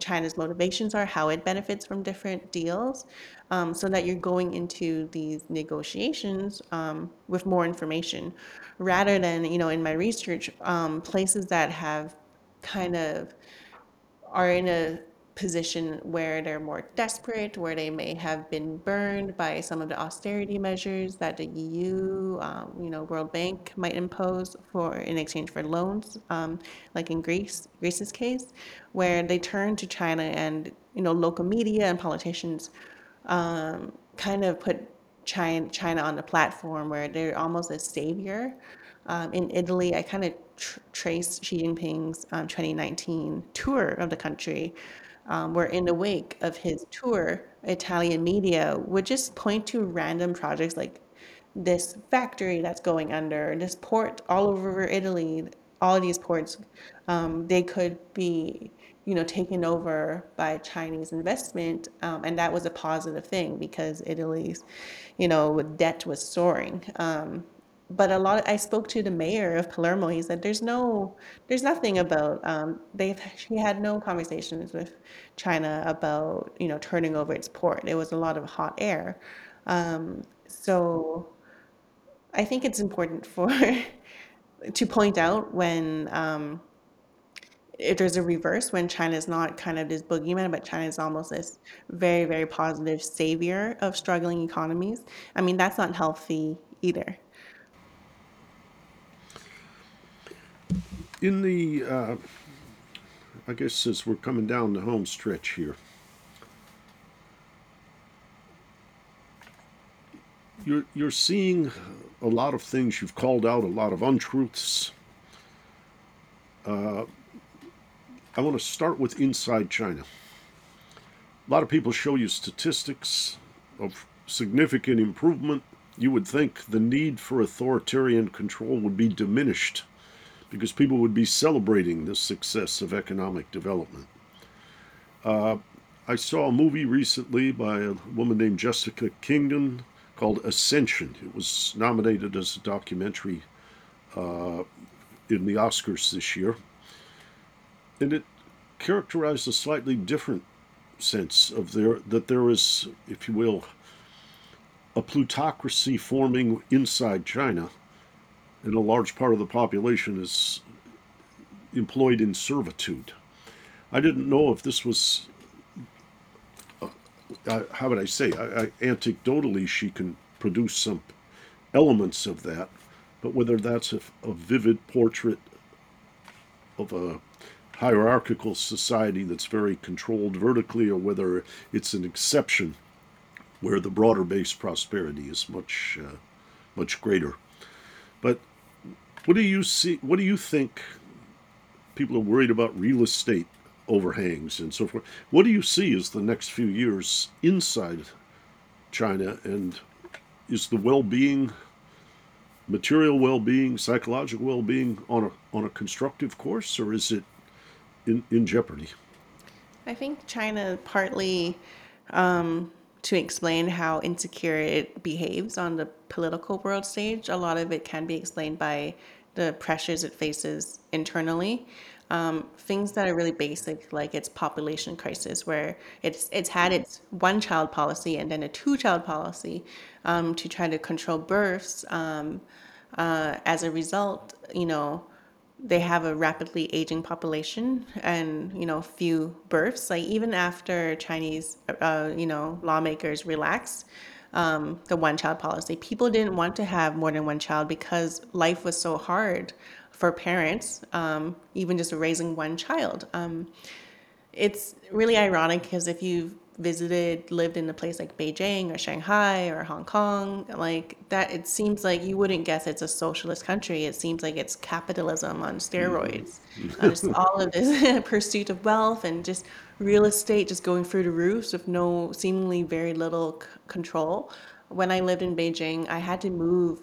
China's motivations are, how it benefits from different deals, um, so that you're going into these negotiations um, with more information, rather than you know in my research, um, places that have kind of are in a position where they're more desperate, where they may have been burned by some of the austerity measures that the EU, um, you know, World Bank might impose for in exchange for loans, um, like in Greece, Greece's case, where they turn to China and you know local media and politicians um, kind of put China China on the platform where they're almost a savior. Um, in Italy, I kind of tr- traced Xi Jinping's um, 2019 tour of the country um, where in the wake of his tour, Italian media would just point to random projects like this factory that's going under, this port all over Italy, all these ports, um, they could be, you know, taken over by Chinese investment, um, and that was a positive thing because Italy's, you know, debt was soaring. Um, but a lot I spoke to the mayor of Palermo. He said there's no, there's nothing about um, they've she had no conversations with China about you know turning over its port. It was a lot of hot air. Um, so I think it's important for to point out when um, if there's a reverse when China is not kind of this boogeyman, but China is almost this very very positive savior of struggling economies. I mean that's not healthy either. In the, uh, I guess since we're coming down the home stretch here, you're you're seeing a lot of things. You've called out a lot of untruths. Uh, I want to start with inside China. A lot of people show you statistics of significant improvement. You would think the need for authoritarian control would be diminished because people would be celebrating the success of economic development. Uh, I saw a movie recently by a woman named Jessica Kingdon called Ascension. It was nominated as a documentary uh, in the Oscars this year. And it characterized a slightly different sense of there that there is, if you will, a plutocracy forming inside China and a large part of the population is employed in servitude. I didn't know if this was, uh, uh, how would I say, I, I, anecdotally, she can produce some elements of that, but whether that's a, a vivid portrait of a hierarchical society that's very controlled vertically, or whether it's an exception where the broader base prosperity is much, uh, much greater. But what do you see? What do you think? People are worried about real estate overhangs and so forth. What do you see as the next few years inside China, and is the well-being, material well-being, psychological well-being on a on a constructive course, or is it in in jeopardy? I think China partly um, to explain how insecure it behaves on the political world stage. A lot of it can be explained by the pressures it faces internally. Um, things that are really basic, like its population crisis, where it's it's had its one child policy and then a two child policy um, to try to control births. Um, uh, as a result, you know, they have a rapidly aging population and you know few births. Like even after Chinese, uh, you know, lawmakers relax um, the one child policy. People didn't want to have more than one child because life was so hard for parents, um, even just raising one child. Um, it's really ironic because if you've visited, lived in a place like Beijing or Shanghai or Hong Kong, like that, it seems like you wouldn't guess it's a socialist country. It seems like it's capitalism on steroids. Mm-hmm. uh, just all of this pursuit of wealth and just real estate just going through the roofs with no seemingly very little c- control. When I lived in Beijing, I had to move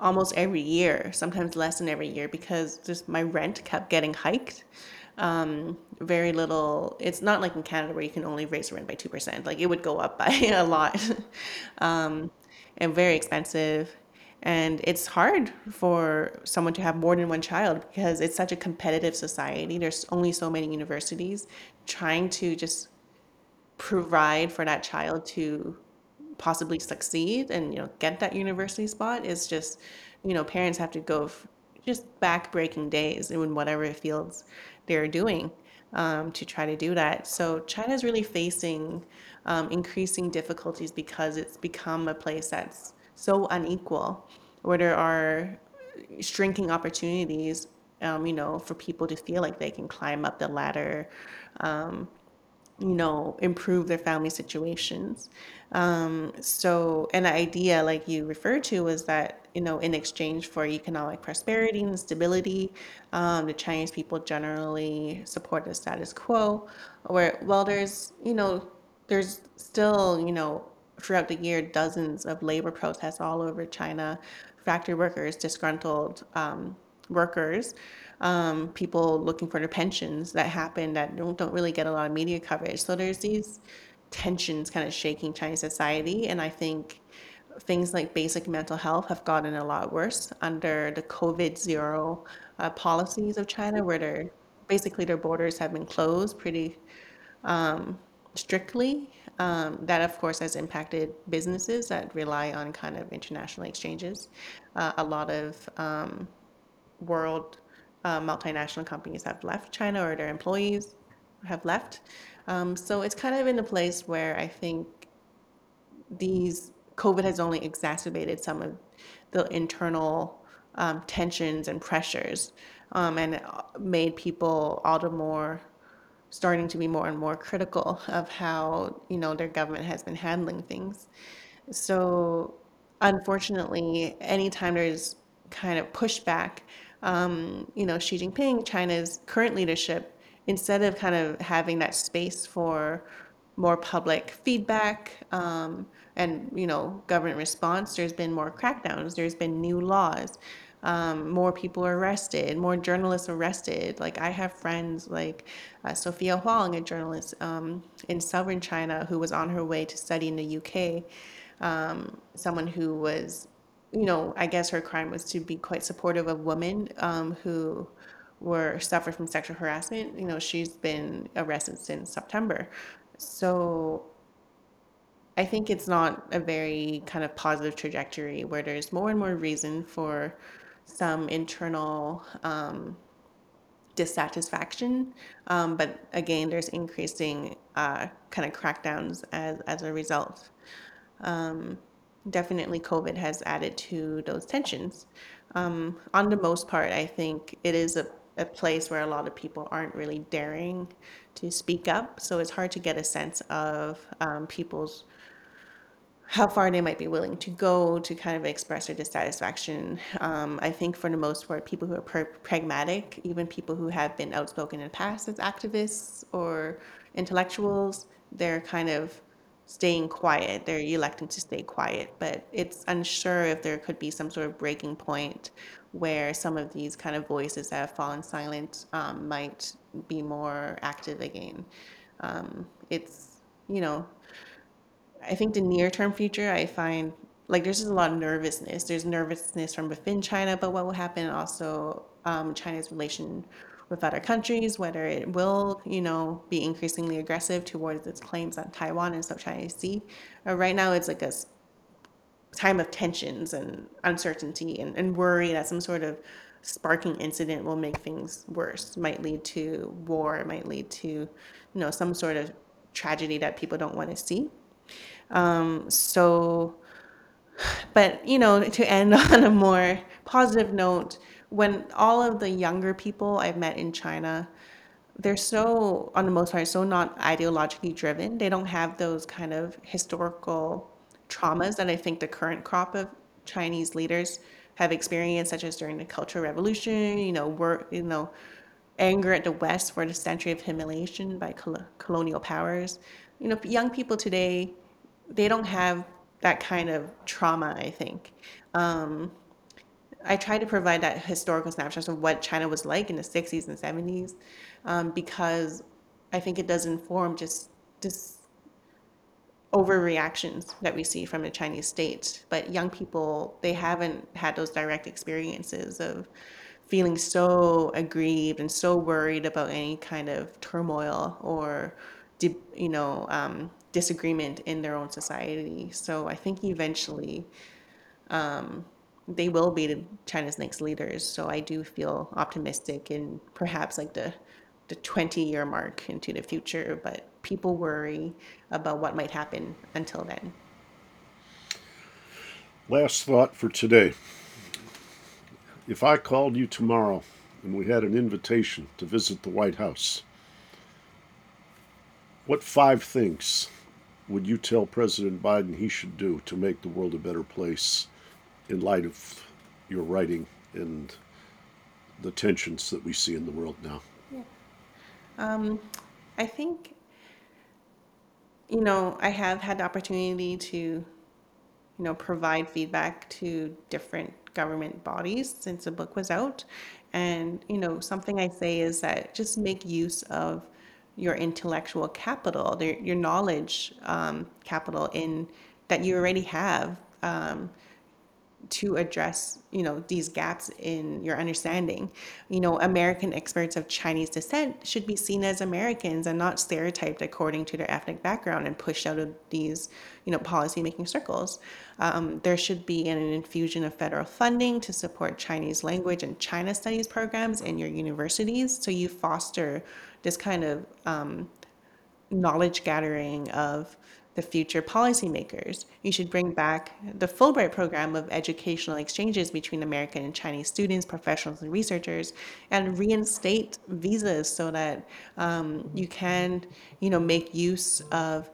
almost every year, sometimes less than every year, because just my rent kept getting hiked. Um, very little. It's not like in Canada where you can only raise rent by two percent. Like it would go up by a lot, um, and very expensive. And it's hard for someone to have more than one child because it's such a competitive society. There's only so many universities. Trying to just provide for that child to possibly succeed and you know get that university spot is just you know parents have to go just back breaking days in whatever fields they're doing um, to try to do that. So China is really facing um, increasing difficulties because it's become a place that's so unequal, where there are shrinking opportunities, um, you know, for people to feel like they can climb up the ladder, um, you know, improve their family situations. Um, so, an idea like you referred to was that, you know, in exchange for economic prosperity and stability, um, the Chinese people generally support the status quo. Where, well, there's, you know, there's still, you know, throughout the year, dozens of labor protests all over China, factory workers, disgruntled um, workers, um, people looking for their pensions that happen that don't, don't really get a lot of media coverage. So there's these tensions kind of shaking Chinese society. And I think things like basic mental health have gotten a lot worse under the COVID zero uh, policies of China, where they're basically their borders have been closed pretty um, strictly. Um, that, of course, has impacted businesses that rely on kind of international exchanges. Uh, a lot of um, world uh, multinational companies have left China or their employees have left. Um, so it's kind of in a place where I think these COVID has only exacerbated some of the internal um, tensions and pressures um, and made people all the more starting to be more and more critical of how you know their government has been handling things. So unfortunately, anytime there's kind of pushback, um, you know, Xi Jinping, China's current leadership, instead of kind of having that space for more public feedback um, and you know government response, there's been more crackdowns. There's been new laws. Um, more people arrested, more journalists arrested. Like I have friends like uh, Sophia Huang, a journalist um, in southern China, who was on her way to study in the UK. Um, someone who was, you know, I guess her crime was to be quite supportive of women um, who were suffered from sexual harassment. You know, she's been arrested since September. So I think it's not a very kind of positive trajectory where there's more and more reason for some internal um, dissatisfaction. Um, but again, there's increasing uh, kind of crackdowns as, as a result. Um, definitely, COVID has added to those tensions. Um, on the most part, I think it is a, a place where a lot of people aren't really daring to speak up. So it's hard to get a sense of um, people's how far they might be willing to go to kind of express their dissatisfaction. Um, I think for the most part, people who are pr- pragmatic, even people who have been outspoken in the past as activists or intellectuals, they're kind of staying quiet. They're electing to stay quiet, but it's unsure if there could be some sort of breaking point where some of these kind of voices that have fallen silent um, might be more active again. Um, it's, you know, I think the near term future, I find like there's just a lot of nervousness. There's nervousness from within China but what will happen, also um, China's relation with other countries, whether it will, you know, be increasingly aggressive towards its claims on Taiwan and South China Sea. Uh, right now, it's like a time of tensions and uncertainty and, and worry that some sort of sparking incident will make things worse, might lead to war, might lead to, you know, some sort of tragedy that people don't want to see. Um, so, but you know, to end on a more positive note, when all of the younger people I've met in China, they're so, on the most part, so not ideologically driven. They don't have those kind of historical traumas that I think the current crop of Chinese leaders have experienced, such as during the Cultural Revolution, you know, work, you know, anger at the West for the century of humiliation by col- colonial powers. You know, young people today they don't have that kind of trauma, I think. Um, I try to provide that historical snapshot of what China was like in the 60s and 70s um, because I think it does inform just this overreactions that we see from the Chinese state. But young people, they haven't had those direct experiences of feeling so aggrieved and so worried about any kind of turmoil or, you know, um, disagreement in their own society. So I think eventually um, they will be China's next leaders. So I do feel optimistic in perhaps like the the 20 year mark into the future, but people worry about what might happen until then. Last thought for today. If I called you tomorrow and we had an invitation to visit the White House, what five things would you tell President Biden he should do to make the world a better place in light of your writing and the tensions that we see in the world now? Yeah. Um, I think, you know, I have had the opportunity to, you know, provide feedback to different government bodies since the book was out. And, you know, something I say is that just make use of your intellectual capital, your knowledge um, capital in that you already have. Um, to address you know these gaps in your understanding. You know american experts of chinese descent should be seen as americans and not stereotyped according to their ethnic background and pushed out of these you know policy making circles. Um, there should be an infusion of federal funding to support chinese language and china studies programs in your universities. So you foster this kind of um, knowledge gathering of the future policymakers. You should bring back the Fulbright program of educational exchanges between American and Chinese students, professionals, and researchers, and reinstate visas so that um, you can, you know, make use of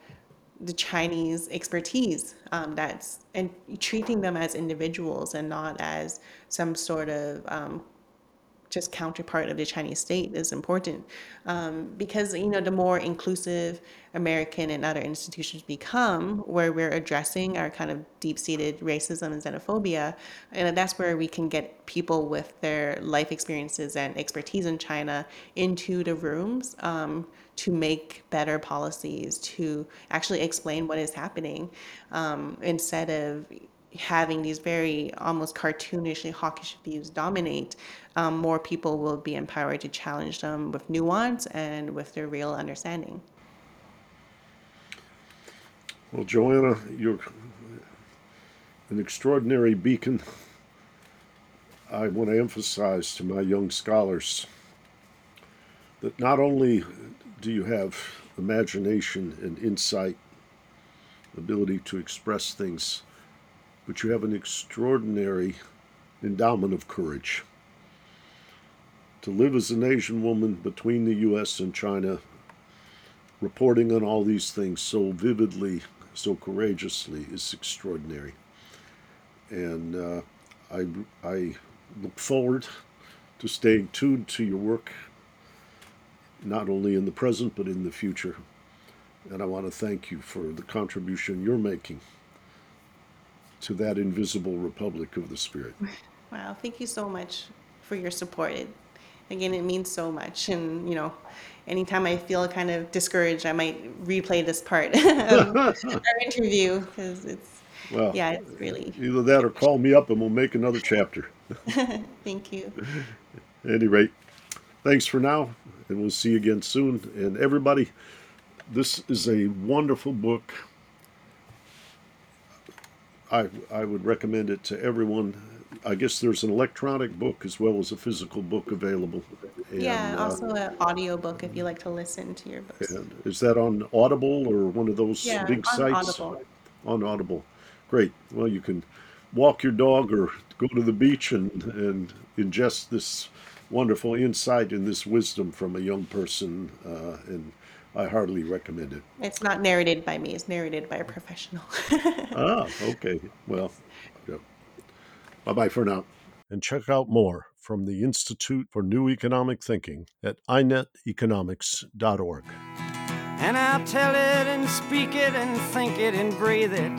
the Chinese expertise um, that's and treating them as individuals and not as some sort of um, just counterpart of the Chinese state is important um, because you know the more inclusive American and other institutions become, where we're addressing our kind of deep-seated racism and xenophobia, and that's where we can get people with their life experiences and expertise in China into the rooms um, to make better policies, to actually explain what is happening, um, instead of having these very almost cartoonishly hawkish views dominate, um, more people will be empowered to challenge them with nuance and with their real understanding. Well, Joanna, you're an extraordinary beacon. I want to emphasize to my young scholars that not only do you have imagination and insight, ability to express things but you have an extraordinary endowment of courage. To live as an Asian woman between the U.S. and China, reporting on all these things so vividly, so courageously, is extraordinary. And uh, I, I look forward to staying tuned to your work, not only in the present, but in the future. And I want to thank you for the contribution you're making to that invisible republic of the spirit. Wow, thank you so much for your support. It, again, it means so much. And, you know, anytime I feel kind of discouraged, I might replay this part of our interview because it's, well, yeah, it's really. Either that or call me up and we'll make another chapter. thank you. At any rate, thanks for now, and we'll see you again soon. And everybody, this is a wonderful book. I, I would recommend it to everyone. I guess there's an electronic book as well as a physical book available. And, yeah, uh, also an audio book if you like to listen to your books. and is that on Audible or one of those yeah, big on sites? Audible. On Audible. Great. Well, you can walk your dog or go to the beach and, and ingest this wonderful insight and this wisdom from a young person uh, and I heartily recommend it. It's not narrated by me, it's narrated by a professional. ah, okay. Well, yeah. bye bye for now. And check out more from the Institute for New Economic Thinking at ineteconomics.org. And I'll tell it and speak it and think it and breathe it.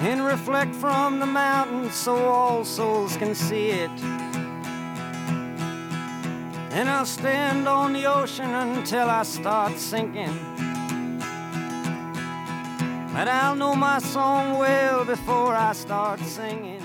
And reflect from the mountains so all souls can see it. And I'll stand on the ocean until I start sinking. But I'll know my song well before I start singing.